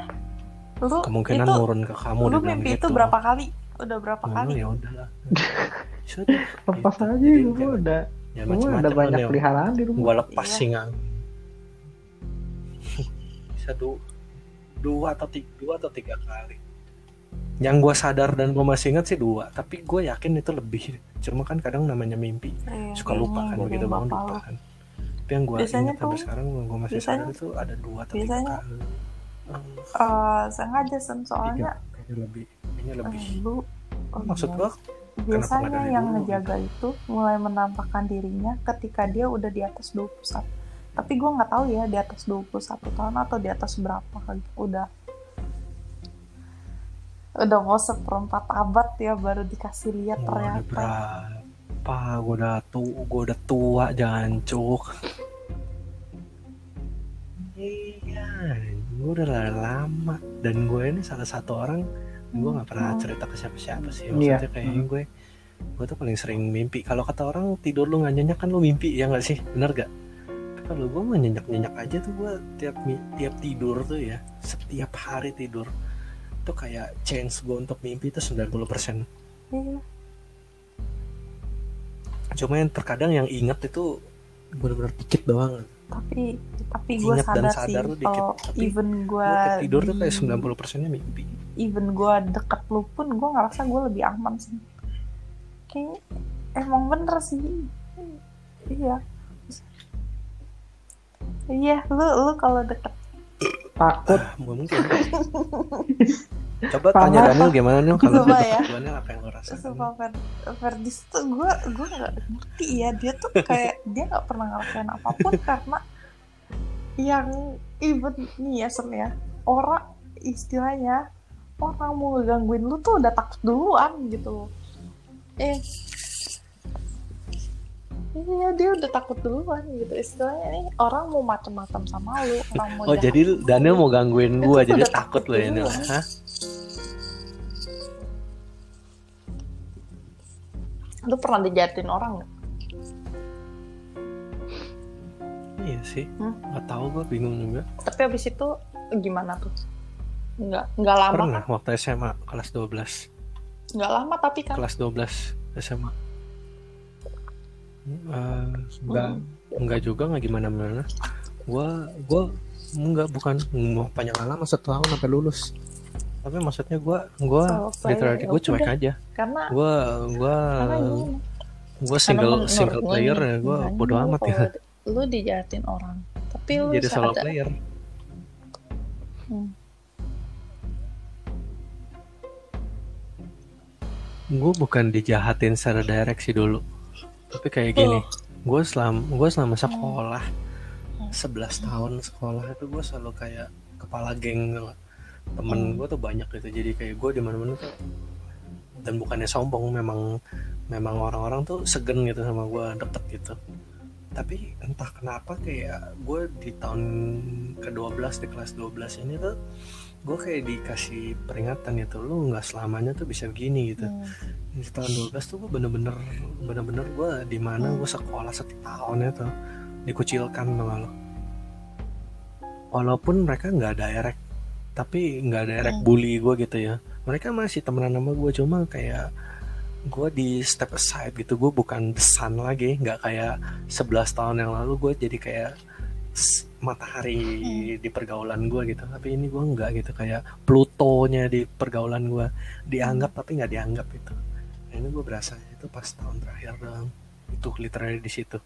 Speaker 2: lu
Speaker 1: kemungkinan
Speaker 2: itu
Speaker 1: nurun ke kamu
Speaker 2: lu
Speaker 1: dia bilang
Speaker 2: mimpi
Speaker 1: gitu.
Speaker 2: itu berapa kali? Udah berapa
Speaker 1: Nah,
Speaker 2: kali?
Speaker 1: ya udah Sudah,
Speaker 3: lepas
Speaker 1: gitu.
Speaker 3: aja
Speaker 1: jangan
Speaker 3: gue
Speaker 1: macem-macem
Speaker 3: ada banyak
Speaker 1: ya.
Speaker 3: peliharaan di rumah
Speaker 1: gue lepas
Speaker 2: Iya.
Speaker 1: singa bisa du dua atau tiga dua atau tiga kali yang gue sadar dan gue masih ingat sih dua tapi gue yakin itu lebih cuma kan kadang namanya mimpi
Speaker 2: Iya,
Speaker 1: suka lupa kan begitu bangun lupa
Speaker 2: lu.
Speaker 1: kan tapi yang gue
Speaker 2: Biasanya
Speaker 1: ingat sampai sekarang gue masih
Speaker 2: biasanya-
Speaker 1: sadar itu ada dua atau
Speaker 2: biasanya-
Speaker 1: tiga kali
Speaker 2: Eh, sengaja sen soalnya
Speaker 1: kayaknya lebih kayaknya lebih
Speaker 2: eh, lu oh
Speaker 1: maksud
Speaker 2: iya.
Speaker 1: gue
Speaker 2: biasanya yang
Speaker 1: dulu.
Speaker 2: ngejaga itu mulai menampakkan dirinya ketika dia udah di atas 21 tapi gue nggak tahu ya di atas 21 tahun atau di atas berapa. Kali udah udah mau seperempat abad ya baru dikasih lihat
Speaker 1: udah
Speaker 2: ternyata.
Speaker 1: berapa? Gue udah tua gue udah tua jancuk iya gue udah lama. Dan gue ini salah satu orang gue nggak pernah
Speaker 2: Hmm.
Speaker 1: cerita ke siapa-siapa sih
Speaker 3: Iya.
Speaker 1: maksudnya kayak gue gue tuh paling sering mimpi. Kalau kata orang tidur lu nggak nyenyak kan lu mimpi ya nggak sih? Bener gak kalau gue mah nyenyak nyenyak aja tuh gue tiap tiap tidur tuh ya setiap hari tidur. Tuh kayak chance gue untuk mimpi itu 90%
Speaker 2: Iya.
Speaker 1: cuma yang terkadang yang inget itu benar-benar dikit doang.
Speaker 2: Tapi tapi gue
Speaker 1: Ingat dan
Speaker 2: sadar,
Speaker 1: sadar
Speaker 2: sih
Speaker 1: tuh dikit, tapi
Speaker 2: even gue
Speaker 1: tidur tuh kayak
Speaker 2: di-
Speaker 1: 90 persennya mimpi
Speaker 2: even gue deket lu pun gue ngerasa gue lebih aman sih. Kayak emang bener sih. Iya. Iya lu lu kalau deket.
Speaker 3: Takut.
Speaker 1: Ah, mungkin. Coba
Speaker 3: Paham
Speaker 1: tanya? Daniel gimana nih kalau deket
Speaker 2: ya.
Speaker 1: Daniel apa yang lo rasain?
Speaker 2: Sumpah Fer Ferdis tuh gue gue nggak ngerti ya. Dia tuh kayak dia nggak pernah ngelakuin apa pun karena yang even nih ya Sen ya. Orang istilahnya orang mau ngegangguin lu tuh udah takut duluan gitu. Eh. Iya dia udah takut duluan gitu. Istilahnya nih orang mau macem-macem sama lu orang mau
Speaker 1: oh jadi Daniel mau gangguin gua jadi takut lo ya
Speaker 2: duluan.
Speaker 1: Hah?
Speaker 2: lu pernah dijahatin orang nggak?
Speaker 1: Iya sih.
Speaker 2: Hmm?
Speaker 1: nggak tahu gua bingung juga.
Speaker 2: Tapi abis itu gimana tuh nggak nggak lama
Speaker 1: pernah
Speaker 2: kan?
Speaker 1: waktu SMA kelas 12
Speaker 2: nggak lama tapi kan?
Speaker 1: Kelas 12 SMA Eh,
Speaker 3: enggak
Speaker 1: enggak juga nggak gimana gimana gua gua enggak bukan mau panjang lama setahun sampai lulus. Tapi maksudnya gua gua
Speaker 2: Solo player,
Speaker 1: literally gue cuek
Speaker 2: udah.
Speaker 1: aja.
Speaker 2: Karena
Speaker 1: gua gua gua single single
Speaker 2: gue
Speaker 1: player ya gua
Speaker 2: misalnya
Speaker 1: bodo amat ya.
Speaker 2: Lu dijahatin orang tapi lu
Speaker 1: jadi solo player.
Speaker 2: Hmm.
Speaker 1: Gue bukan dijahatin secara direct sih dulu tapi kayak gini
Speaker 2: Oh.
Speaker 1: gue selama gue selama sekolah
Speaker 2: Hmm.
Speaker 1: 11 tahun sekolah itu gue selalu kayak kepala geng nggak? temen
Speaker 2: Hmm.
Speaker 1: gue tuh banyak gitu jadi kayak gue di mana mana tuh dan bukannya sombong memang memang orang-orang tuh segen gitu sama gue deket gitu tapi entah kenapa kayak gue di tahun ke-12 di kelas 12 ini tuh gue kayak dikasih peringatan gitu lu nggak selamanya tuh bisa begini gitu
Speaker 2: Hmm.
Speaker 1: di tahun 12 tuh gue bener-bener bener-bener gue di mana gue sekolah setahun itu dikucilkan sama lo walaupun mereka nggak direct tapi nggak direct
Speaker 2: Hmm.
Speaker 1: bully gue gitu ya mereka masih temenan sama gue cuma kayak gue di step aside gitu gue bukan the sun lagi nggak kayak 11 tahun yang lalu gue jadi kayak matahari di pergaulan gue gitu. Tapi ini gue nggak gitu kayak Plutonya di pergaulan gue dianggap tapi nggak dianggap itu Nah, ini gue berasa itu pas tahun terakhir doang itu literally di situ.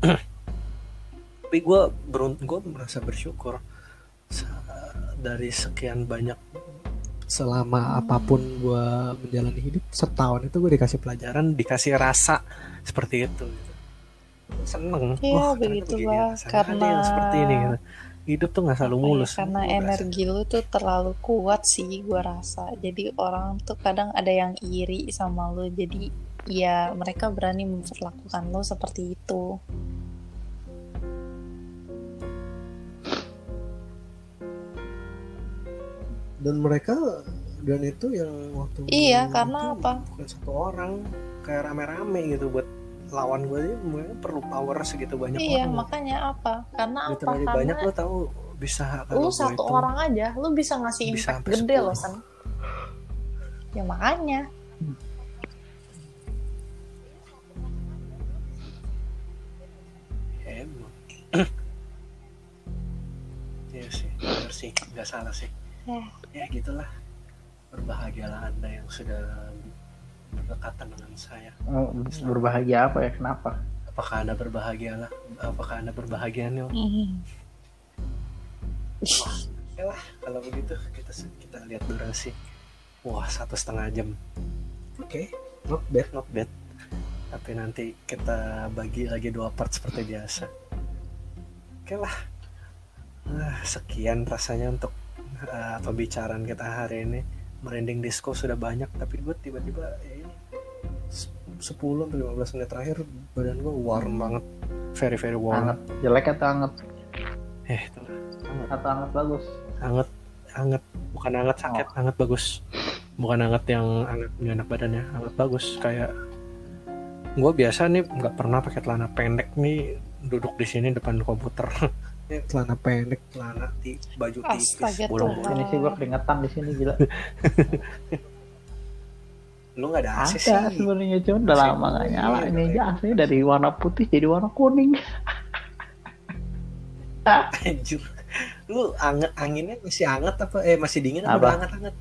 Speaker 1: Tapi gue berunt gue merasa bersyukur dari sekian banyak selama apa pun gue menjalani hidup setahun itu gue dikasih pelajaran dikasih rasa seperti itu. gitu. Seneng.
Speaker 2: Iya,
Speaker 1: Wah, ternyata
Speaker 2: begitu,
Speaker 1: begini. Ada yang
Speaker 2: Karena-
Speaker 1: seperti ini gitu. hidup tuh nggak selalu
Speaker 2: Apa ya,
Speaker 1: mulus.
Speaker 2: karena
Speaker 1: Gua rasa.
Speaker 2: energi lu tuh terlalu kuat sih gua rasa. Jadi orang tuh kadang ada yang iri sama lu. Jadi ya mereka berani memperlakukan lu seperti itu.
Speaker 4: Dan mereka dan itu yang waktu
Speaker 2: Iya,
Speaker 4: itu
Speaker 2: karena apa?
Speaker 1: bukan satu orang. Kayak rame-rame gitu buat lawan gue mereka perlu power segitu banyak
Speaker 2: iya
Speaker 1: orang
Speaker 2: makanya apa? Karena apa? Karena
Speaker 1: banyak lo tahu bisa
Speaker 2: lu satu
Speaker 1: itu
Speaker 2: orang aja lu bisa ngasih
Speaker 1: bisa
Speaker 2: impact gede
Speaker 1: 10.
Speaker 2: loh san. Ya makanya.
Speaker 1: Ya emang. Iya sih benar sih. Nggak salah sih.
Speaker 2: Ya.
Speaker 1: ya gitulah. Berbahagialah anda yang sudah berdekatan dengan saya.
Speaker 3: Oh, berbahagia apa ya? Kenapa?
Speaker 1: Apakah anda berbahagialah apakah anda berbahagia nih
Speaker 2: Mhm.
Speaker 1: Oke lah kalau begitu kita kita lihat durasi. Wah satu setengah jam.
Speaker 4: Oke not bad.
Speaker 1: Not bad. Tapi nanti kita bagi lagi dua part seperti biasa. Oke lah. Ah, sekian rasanya untuk ah, pembicaraan kita hari ini. Merinding disco sudah banyak tapi gue tiba-tiba ya 10 sampai 15 menit terakhir badan gue warm banget. Very very warm.
Speaker 3: Hangat jelek atau hangat
Speaker 1: eh itu. Lah.
Speaker 3: atau hangat bagus?
Speaker 1: Hangat hangat bukan hangat sakit. Hangat bagus. Bukan hangat yang hangat nggak enak badannya hangat bagus. Kayak gue biasa nih nggak pernah pakai celana pendek nih duduk di sini depan komputer. Ini celana pendek celana di baju tipis. Bolong
Speaker 3: ini sih gua keringetan di sini gila
Speaker 1: lu nggak ada AC
Speaker 3: ada
Speaker 1: sih.
Speaker 3: sebenarnya cuma udah
Speaker 1: AC
Speaker 3: lama nggak nyala.
Speaker 1: iya,
Speaker 3: ini aja aslinya dari warna putih jadi warna kuning.
Speaker 1: Anjir lu anget anginnya masih hangat apa? Eh masih dingin apa,
Speaker 3: Apa?
Speaker 1: udah hangat hangat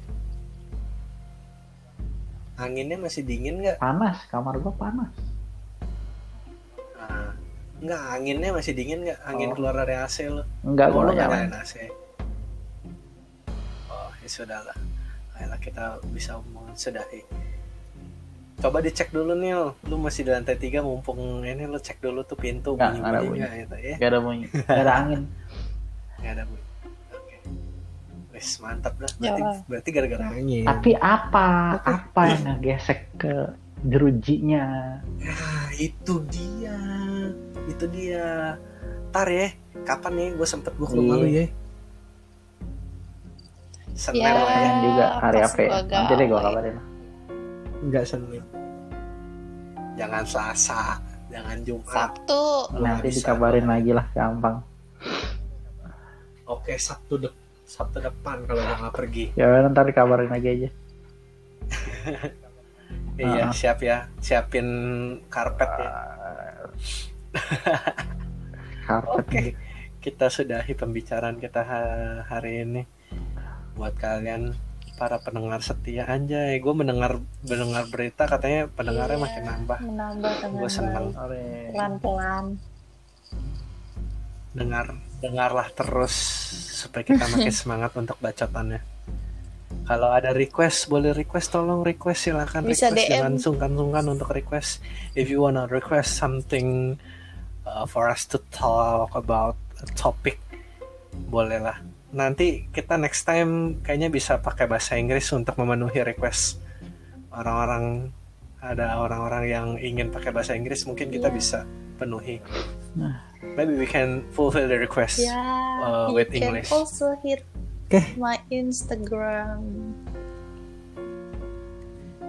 Speaker 1: anginnya masih dingin nggak?
Speaker 3: Panas kamar gua panas.
Speaker 1: Nah, nggak anginnya masih dingin nggak? Angin
Speaker 3: Oh.
Speaker 1: keluar dari AC lu.
Speaker 3: Enggak gua nggak nyalain
Speaker 1: AC. Oh, ya sudah lah. Ayolah kita bisa mensudahi. Coba dicek dulu nih, lu masih di lantai tiga mumpung ini lu cek dulu tuh pintu
Speaker 3: Nggak,
Speaker 1: bunyi
Speaker 3: nggak ada
Speaker 1: bunyi nggak gitu ya?
Speaker 3: nggak ada bunyi nggak ada angin
Speaker 1: Nggak ada bunyi. Oke. Wis mantap dah.
Speaker 2: Ya
Speaker 1: Berarti,
Speaker 2: lah.
Speaker 1: berarti gara-gara
Speaker 4: angin
Speaker 3: tapi apa apa yang ngegesek ke jerujinya
Speaker 1: Nah, itu dia. Itu dia. Ntar ya, kapan nih gue sempet gue ke rumah
Speaker 3: Iya.
Speaker 1: lu ya? Senin
Speaker 2: Ya.
Speaker 1: lah ya.
Speaker 3: yang juga hari apa ya nanti deh gua
Speaker 2: gawe.
Speaker 3: kabarin
Speaker 4: nggak senin
Speaker 1: Jangan Selasa, jangan Jumat.
Speaker 2: Sabtu
Speaker 3: nanti
Speaker 1: bisa.
Speaker 3: dikabarin lagi lah gampang
Speaker 4: oke sabtu dep sabtu depan kalau nggak pergi
Speaker 3: ya ntar dikabarin lagi aja
Speaker 1: Iya,
Speaker 3: Ah.
Speaker 1: siap ya. Siapin karpet ya.
Speaker 3: karpet
Speaker 1: Oke. Kita sudahi pembicaraan kita ha- hari ini. Buat kalian para pendengar setia anjay, gue mendengar mendengar berita katanya pendengarnya
Speaker 2: Iya.
Speaker 1: makin nambah.
Speaker 2: menambah
Speaker 1: Gue seneng
Speaker 3: Sore.
Speaker 2: pelan-pelan
Speaker 1: dengar dengarlah terus supaya kita makin semangat untuk bacotannya. Kalau ada request boleh request tolong request silakan
Speaker 2: Bisa
Speaker 1: request
Speaker 2: DM.
Speaker 1: jangan sungkan-sungkan untuk request. If you wanna request something uh, for us to talk about a topic bolehlah. Nanti kita next time kayaknya bisa pakai bahasa Inggris untuk memenuhi request orang-orang ada orang-orang yang ingin pakai bahasa Inggris mungkin kita
Speaker 2: Iya.
Speaker 1: bisa penuhi.
Speaker 3: Nah.
Speaker 1: Maybe we can fulfill the request.
Speaker 2: ya
Speaker 1: uh,
Speaker 2: you
Speaker 1: with
Speaker 2: can
Speaker 1: English.
Speaker 2: also hit
Speaker 4: Oke.
Speaker 2: my Instagram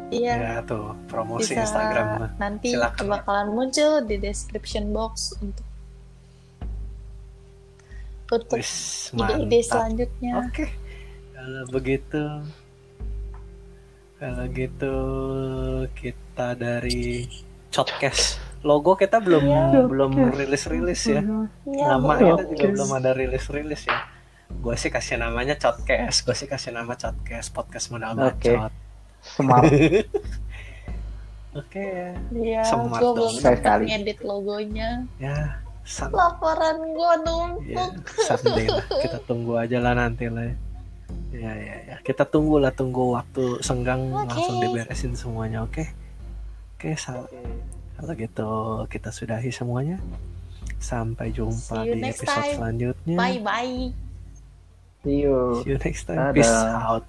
Speaker 2: Iya,
Speaker 1: Ya tuh promosi
Speaker 2: bisa
Speaker 1: Instagram.
Speaker 2: nanti
Speaker 1: Silakan.
Speaker 2: bakalan muncul di description box untuk untuk ide-ide selanjutnya.
Speaker 1: Oke. Kalau begitu kalau gitu kita dari Podcast logo kita belum
Speaker 2: Iya.
Speaker 1: belum rilis-rilis ya.
Speaker 2: Iya,
Speaker 1: Nama kita juga belum ada rilis-rilis ya. Gue sih kasih namanya Codcast. Gue sih kasih nama Codcast podcast modal
Speaker 3: Oke.
Speaker 1: bacot.
Speaker 3: Smart.
Speaker 1: Oke.
Speaker 2: Iya,
Speaker 1: Smart
Speaker 2: gue
Speaker 1: dong.
Speaker 2: belum
Speaker 3: Sekali.
Speaker 2: sempat ngedit logonya.
Speaker 1: Ya, san
Speaker 2: Laporan gue numpuk.
Speaker 1: Ya, someday lah. Kita tunggu aja lah nanti lah. ya. Ya, ya, ya. Kita tunggu lah, tunggu waktu senggang
Speaker 2: Oke.
Speaker 1: langsung diberesin semuanya, oke? Oke, sal- kalau gitu kita sudahi semuanya. Sampai jumpa di episode
Speaker 2: time.
Speaker 1: selanjutnya.
Speaker 2: Bye bye.
Speaker 3: See you.
Speaker 1: See you next time.
Speaker 3: Dadah.
Speaker 1: Peace out.